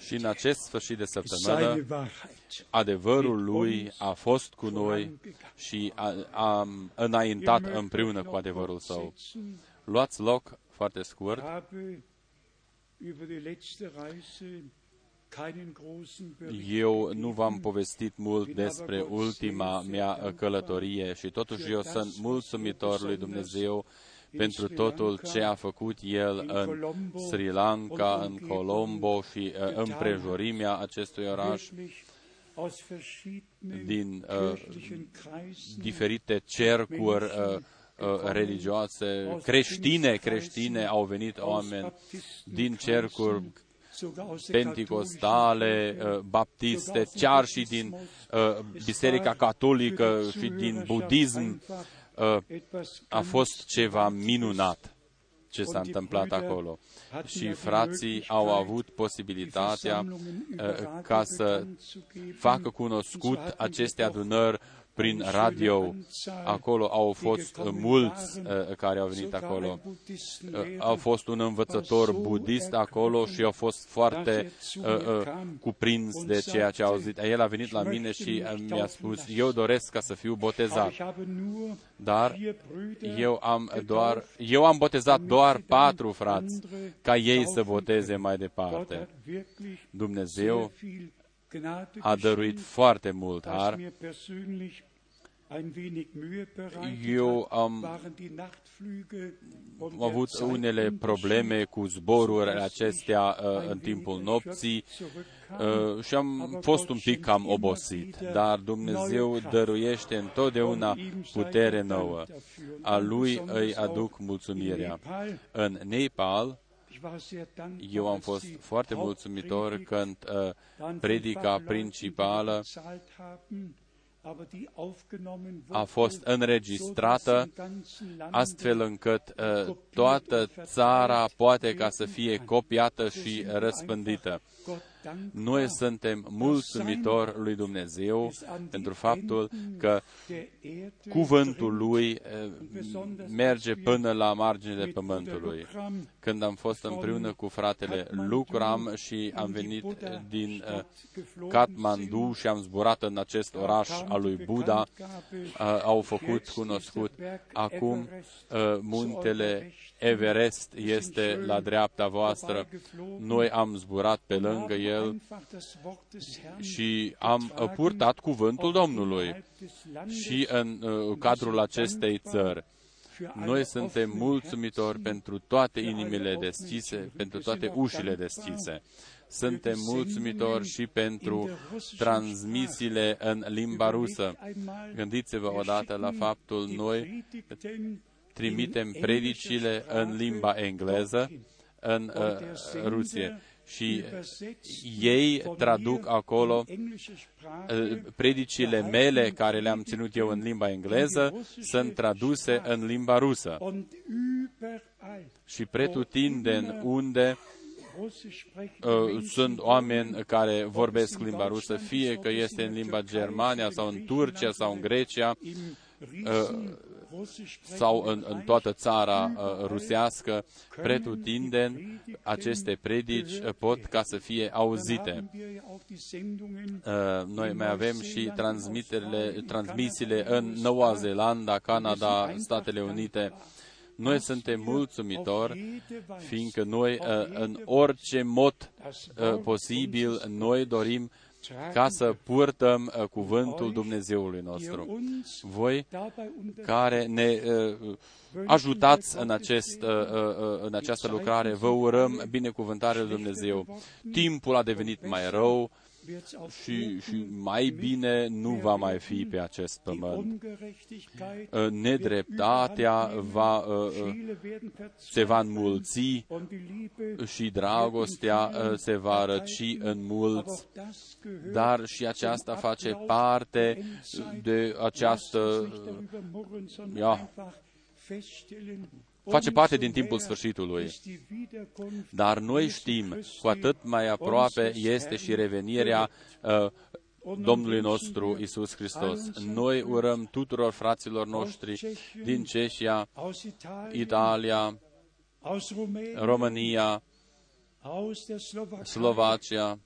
Și în acest sfârșit de săptămână, seine Wahrheit adevărul lui a fost cu noi și a, a înaintat împreună cu adevărul său. Luați loc foarte scurt. habe über die letzte Reise keinen großen Bericht Eu nu v-am povestit mult despre ultima mea călătorie și totuși eu sunt mulțumitor lui Dumnezeu pentru totul ce a făcut El în Sri Lanka, în Colombo și uh, împrejurimea acestui oraș, wirklich aus verschiedenen din uh, kirchlichen Kreisen diferite cercuri uh, uh, religioase, creștine, creștine, au venit oameni din cercuri sogar aus der penticostale, uh, baptiste, chiar și din uh, Biserica Catolică și din budism. Uh, a fost ceva minunat ce s-a întâmplat acolo. Și frații au avut posibilitatea uh, ca să facă cunoscut aceste adunări prin radio. Acolo au fost uh, mulți uh, care au venit acolo. Uh, a fost un învățător budist acolo și a fost foarte uh, uh, cuprins de ceea ce a auzit. El a venit la mine și uh, mi-a spus, eu doresc ca să fiu botezat. Ich habe nur Dar vier Brüder eu am doar, eu am botezat doar patru frați ca ei să boteze mai Gott departe. hat wirklich Dumnezeu sehr viel Gnade a dăruit geschenkt, foarte mult was har. mir persönlich ein wenig Mühe bereitet Eu hat, am- waren die Nachtflüge und Am der avut unele Zeitunterschied, probleme cu zborurile sodass ich acestea uh, ein în timpul wenig nopții erschöpft zurückkam. uh, și am fost un pic cam obosit, dar Dumnezeu dăruiește întotdeauna putere nouă. A Lui îi aduc mulțumirea. În Nepal, eu am fost foarte mulțumitor când uh, predica principală a fost înregistrată astfel încât uh, toată țara poate ca să fie copiată și răspândită. Noi suntem mulțumitori lui Dumnezeu pentru faptul că cuvântul lui eh, merge până la marginile pământului. Când am fost împreună cu fratele Lucram și am venit din eh, Kathmandu și am zburat în acest oraș al lui Buddha, eh, au făcut cunoscut acum muntele Everest este la dreapta voastră. Noi am zburat pe lângă el și am purtat cuvântul Domnului și în uh, cadrul acestei țări. Noi suntem mulțumitori pentru toate inimile deschise, pentru toate ușile deschise. Suntem mulțumitori și pentru transmisiile în limba rusă. Gândiți-vă odată la faptul noi trimitem predicile în limba engleză în uh, Rusie și ei traduc acolo uh, predicile mele care le-am ținut eu în limba engleză sunt traduse în limba rusă. Și pretutindeni unde uh, sunt oameni care vorbesc limba rusă, fie că este în limba Germania sau în Turcia sau în Grecia, uh, sau în, în toată țara uh, rusească, pretutindeni, aceste predici uh, pot ca să fie auzite. Uh, noi mai avem și transmisiile în Noua Zeelandă, Canada, Statele Unite. Noi suntem mulțumitori, fiindcă noi, în orice mod posibil, noi dorim ca să purtăm uh, cuvântul Dumnezeului nostru. Voi care ne uh, ajutați în, acest, uh, în această lucrare, vă urăm binecuvântarea lui Dumnezeu. Timpul a devenit mai rău, și, și mai bine nu va mai fi pe acest pământ. Nedreptatea va, se va înmulți și dragostea se va răci în mulți, dar și aceasta face parte de această ja, face parte din timpul sfârșitului. Dar noi știm, cu atât mai aproape este și revenirea uh, Domnului nostru Isus Hristos. Noi urăm tuturor fraților noștri din Ceșia, Italia, România, Slovacia,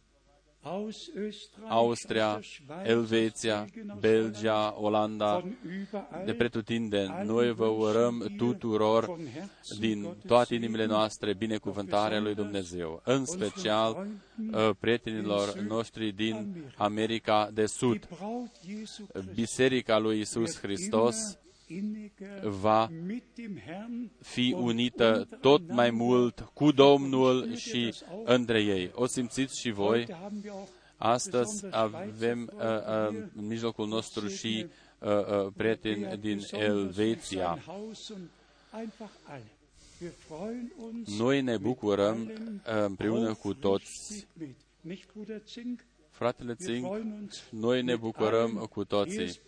Austria, Elveția, Belgia, Olanda, de pretutindeni. Noi vă urăm tuturor din toate inimile noastre binecuvântarea lui Dumnezeu, în special uh, prietenilor noștri din America de Sud. Biserica lui Isus Hristos va fi unită tot mai mult cu Domnul și între ei. O simțiți și voi? Astăzi avem uh, uh, în mijlocul nostru și uh, uh, prieteni din Elveția. Noi ne bucurăm uh, împreună cu toți. Fratele Zink, noi ne bucurăm cu toții.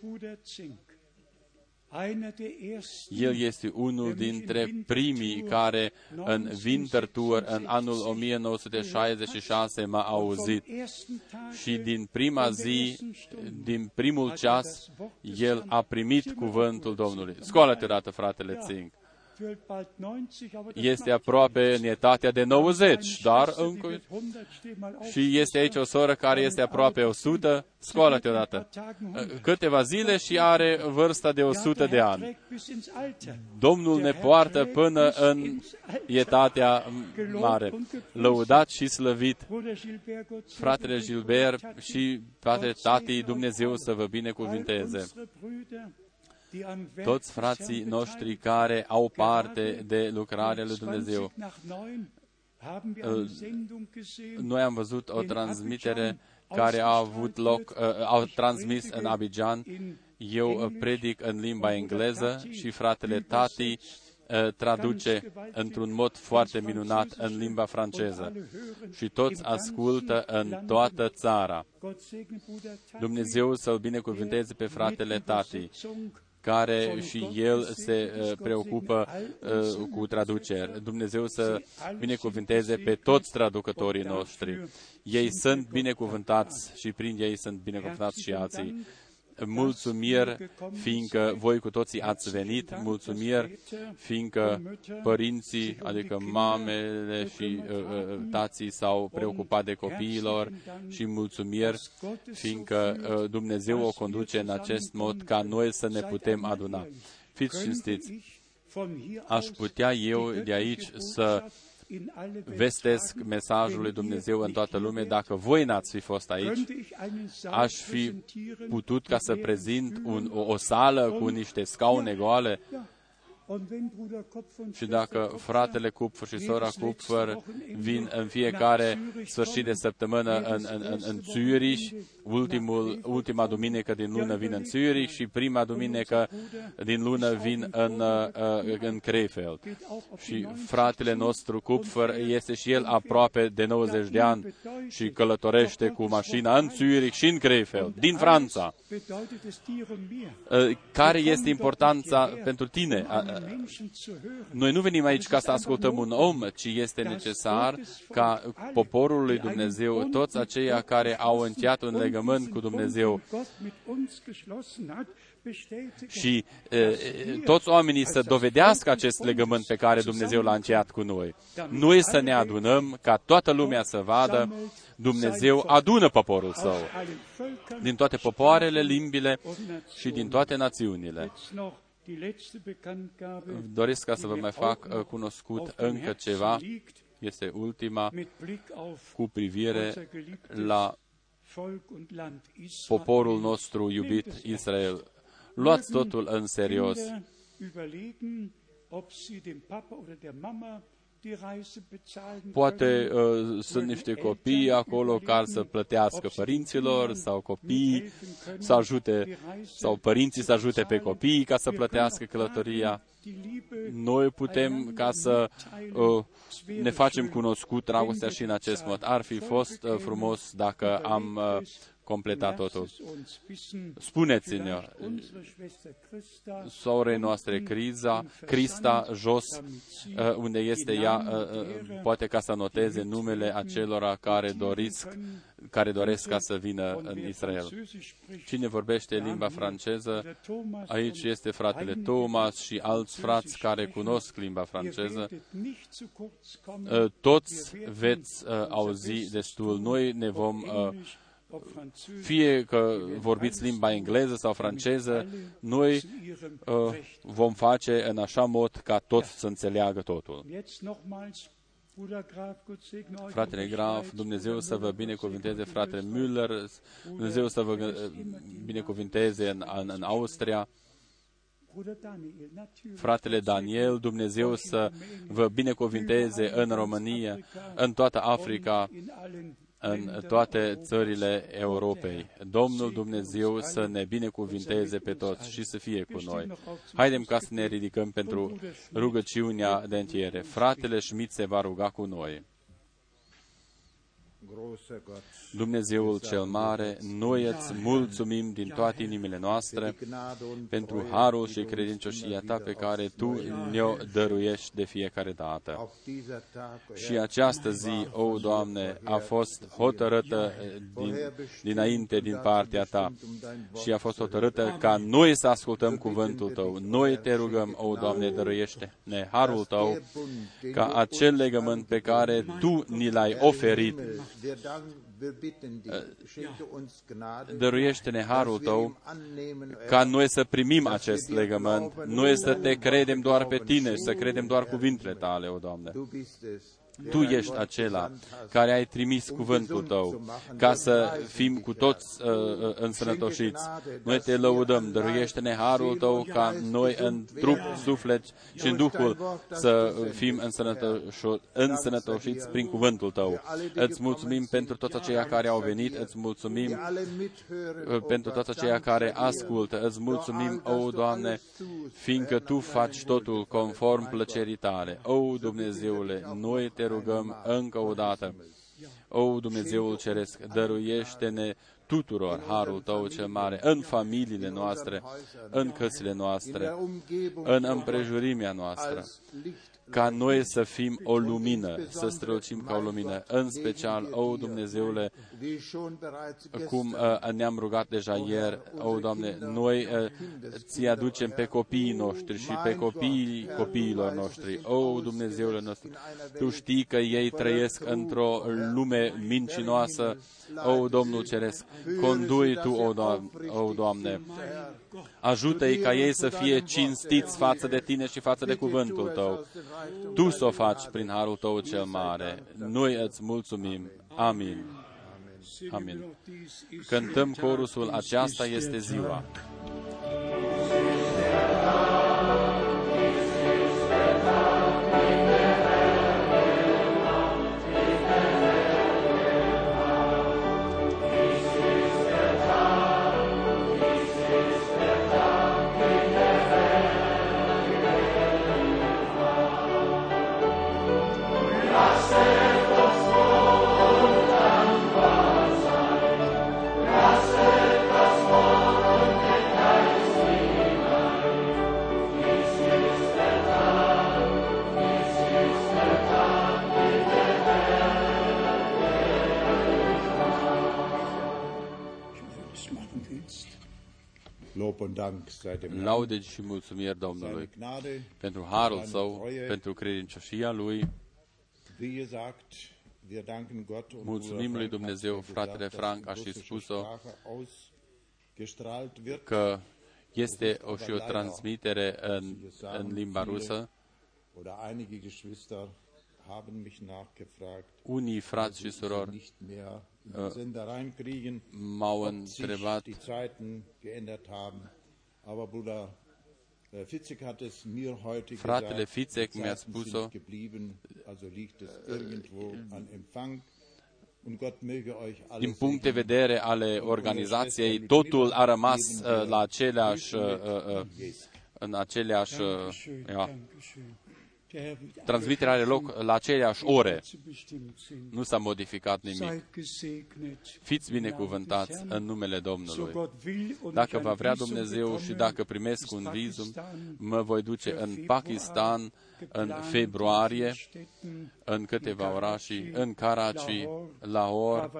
El este unul dintre primii care în Winter Tour în anul 1966 m-a auzit. Și din prima zi, din primul ceas, el a primit cuvântul Domnului. Scoală-te odată, fratele Țink este aproape în etatea de 90, dar încă... Și este aici o soră care este aproape 100, scoală-te odată. Câteva zile și are vârsta de 100 de ani. Domnul ne poartă până în etatea mare. Lăudat și slăvit. Fratele Gilbert și fratele Tati, Dumnezeu să vă binecuvinteze toți frații noștri care au parte de lucrarea lui Dumnezeu. Noi am văzut o transmitere care a avut loc, uh, au transmis în Abidjan. Eu uh, predic în limba engleză și fratele Tati uh, traduce într-un mod foarte minunat în limba franceză și toți ascultă în toată țara. Dumnezeu să-l binecuvânteze pe fratele Tati care și el se uh, preocupă uh, cu traduceri. Dumnezeu să binecuvânteze pe toți traducătorii noștri. Ei sunt binecuvântați și prin ei sunt binecuvântați și alții mulțumiri, fiindcă voi cu toții ați venit, mulțumiri, fiindcă părinții, adică mamele și uh, uh, tații s-au preocupat de copiilor și mulțumiri, fiindcă uh, Dumnezeu o conduce în acest mod ca noi să ne putem aduna. Fiți cinstiți, aș putea eu de aici să vestesc mesajul lui Dumnezeu în toată lumea. Dacă voi n-ați fi fost aici, aș fi putut ca să prezint un, o, o sală cu niște scaune goale și dacă fratele Kupfer și sora Kupfer vin în fiecare sfârșit de săptămână în, în, în, în Zürich, ultimul, ultima duminică din lună vin în Zürich și prima duminică din lună vin în, uh, în Krefeld. Și fratele nostru Kupfer este și el aproape de 90 de ani și călătorește cu mașina în Zürich și în Krefeld, din Franța. Uh, care este importanța pentru tine? Noi nu venim aici ca să ascultăm un om, ci este necesar ca poporul lui Dumnezeu, toți aceia care au încheiat un legământ cu Dumnezeu, și e, toți oamenii să dovedească acest legământ pe care Dumnezeu l-a încheiat cu noi. Noi să ne adunăm ca toată lumea să vadă Dumnezeu adună poporul său din toate popoarele, limbile și din toate națiunile. Doresc ca să vă mai fac uh, cunoscut încă ceva. Este ultima cu privire la poporul nostru iubit Israel. Luați totul în serios. Poate uh, sunt niște copii acolo care să plătească părinților sau copii să ajute sau părinții să ajute pe copii ca să plătească călătoria. Noi putem ca să uh, ne facem cunoscut dragostea și în acest mod. Ar fi fost uh, frumos dacă am uh, completa totul. Spuneți-ne, sorei noastre, Criza, Crista, jos, uh, unde este ea, uh, uh, poate ca să noteze numele acelora care doresc, care doresc ca să vină în Israel. Cine vorbește limba franceză? Aici este fratele Thomas și alți frați care cunosc limba franceză. Toți veți auzi destul. Noi ne vom fie că vorbiți limba engleză sau franceză, noi uh, vom face în așa mod ca toți să înțeleagă totul. Fratele Graf, Dumnezeu să vă binecuvinteze, fratele Müller, Dumnezeu să vă uh, binecuvinteze în, în, în Austria, fratele Daniel, Dumnezeu să vă binecuvinteze în România, în toată Africa, în toate țările Europei. Domnul Dumnezeu să ne binecuvinteze pe toți și să fie cu noi. Haidem ca să ne ridicăm pentru rugăciunea de întiere. Fratele Schmidt se va ruga cu noi. Dumnezeul cel mare, noi îți mulțumim din toate inimile noastre pentru harul și credincioșia ta pe care tu ne-o dăruiești de fiecare dată. Și această zi, o, Doamne, a fost hotărâtă din, dinainte din partea ta. și a fost hotărâtă ca noi să ascultăm cuvântul tău. Noi te rugăm, o, Doamne, dăruiește-ne harul tău ca acel legământ pe care tu ni l-ai oferit dăruiește-ne harul tău ca noi să primim acest legământ, noi să te credem doar pe tine, să credem doar cuvintele tale, o Doamne. Tu ești acela care ai trimis cuvântul Tău ca să fim cu toți uh, uh, însănătoșiți. Noi te lăudăm, dăruiește-ne harul Tău ca noi în trup, suflet și în Duhul să fim însănătoșiți prin cuvântul Tău. Îți mulțumim pentru toți aceia care au venit, îți mulțumim uh, pentru toți aceia care ascultă, îți mulțumim, o Doamne, fiindcă Tu faci totul conform plăcerii Tale. O Dumnezeule, noi te rugăm încă o dată. O, Dumnezeul Ceresc, dăruiește-ne tuturor harul Tău cel mare, în familiile noastre, în căsile noastre, în împrejurimea noastră, ca noi să fim o lumină, să strălucim ca o lumină, în special, o Dumnezeule, cum uh, ne-am rugat deja ieri, o Doamne, noi uh, ți aducem pe copiii noștri și pe copiii copiilor noștri, o Dumnezeule nostru, Tu știi că ei trăiesc într-o lume mincinoasă, o Domnul Ceresc, condui Tu, o Doamne, o Doamne ajută-i ca ei să fie cinstiți față de Tine și față de cuvântul Tău. Tu să o faci prin harul Tău cel mare. Noi îți mulțumim. Amin. Amin. Cântăm corusul, aceasta este ziua. Laude și mulțumiri Domnului pentru harul său, pentru credincioșia lui. Mulțumim lui Dumnezeu, fratele Frank a și spus-o, că este o și o transmitere în, în limba rusă. Unii frați și surori m-au întrebat Fratele Fitzek mi-a spus-o din punct de vedere ale organizației, totul a rămas uh, la aceleași, uh, uh, în aceleași, uh, Transmiterea are loc la aceleași ore. Nu s-a modificat nimic. Fiți binecuvântați în numele Domnului. Dacă va vrea Dumnezeu și dacă primesc un vizum, mă voi duce în Pakistan în februarie, în câteva orașe, în Karachi, Lahore,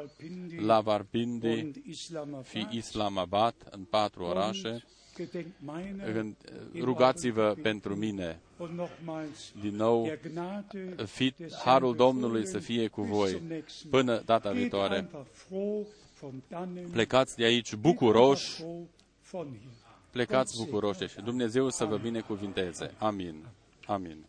Lavarpindi și Islamabad, în patru orașe, rugați-vă pentru mine. Din nou, fi, harul Domnului să fie cu voi până data viitoare. Plecați de aici bucuroși, plecați bucuroși și Dumnezeu să vă binecuvinteze. Amin. Amin.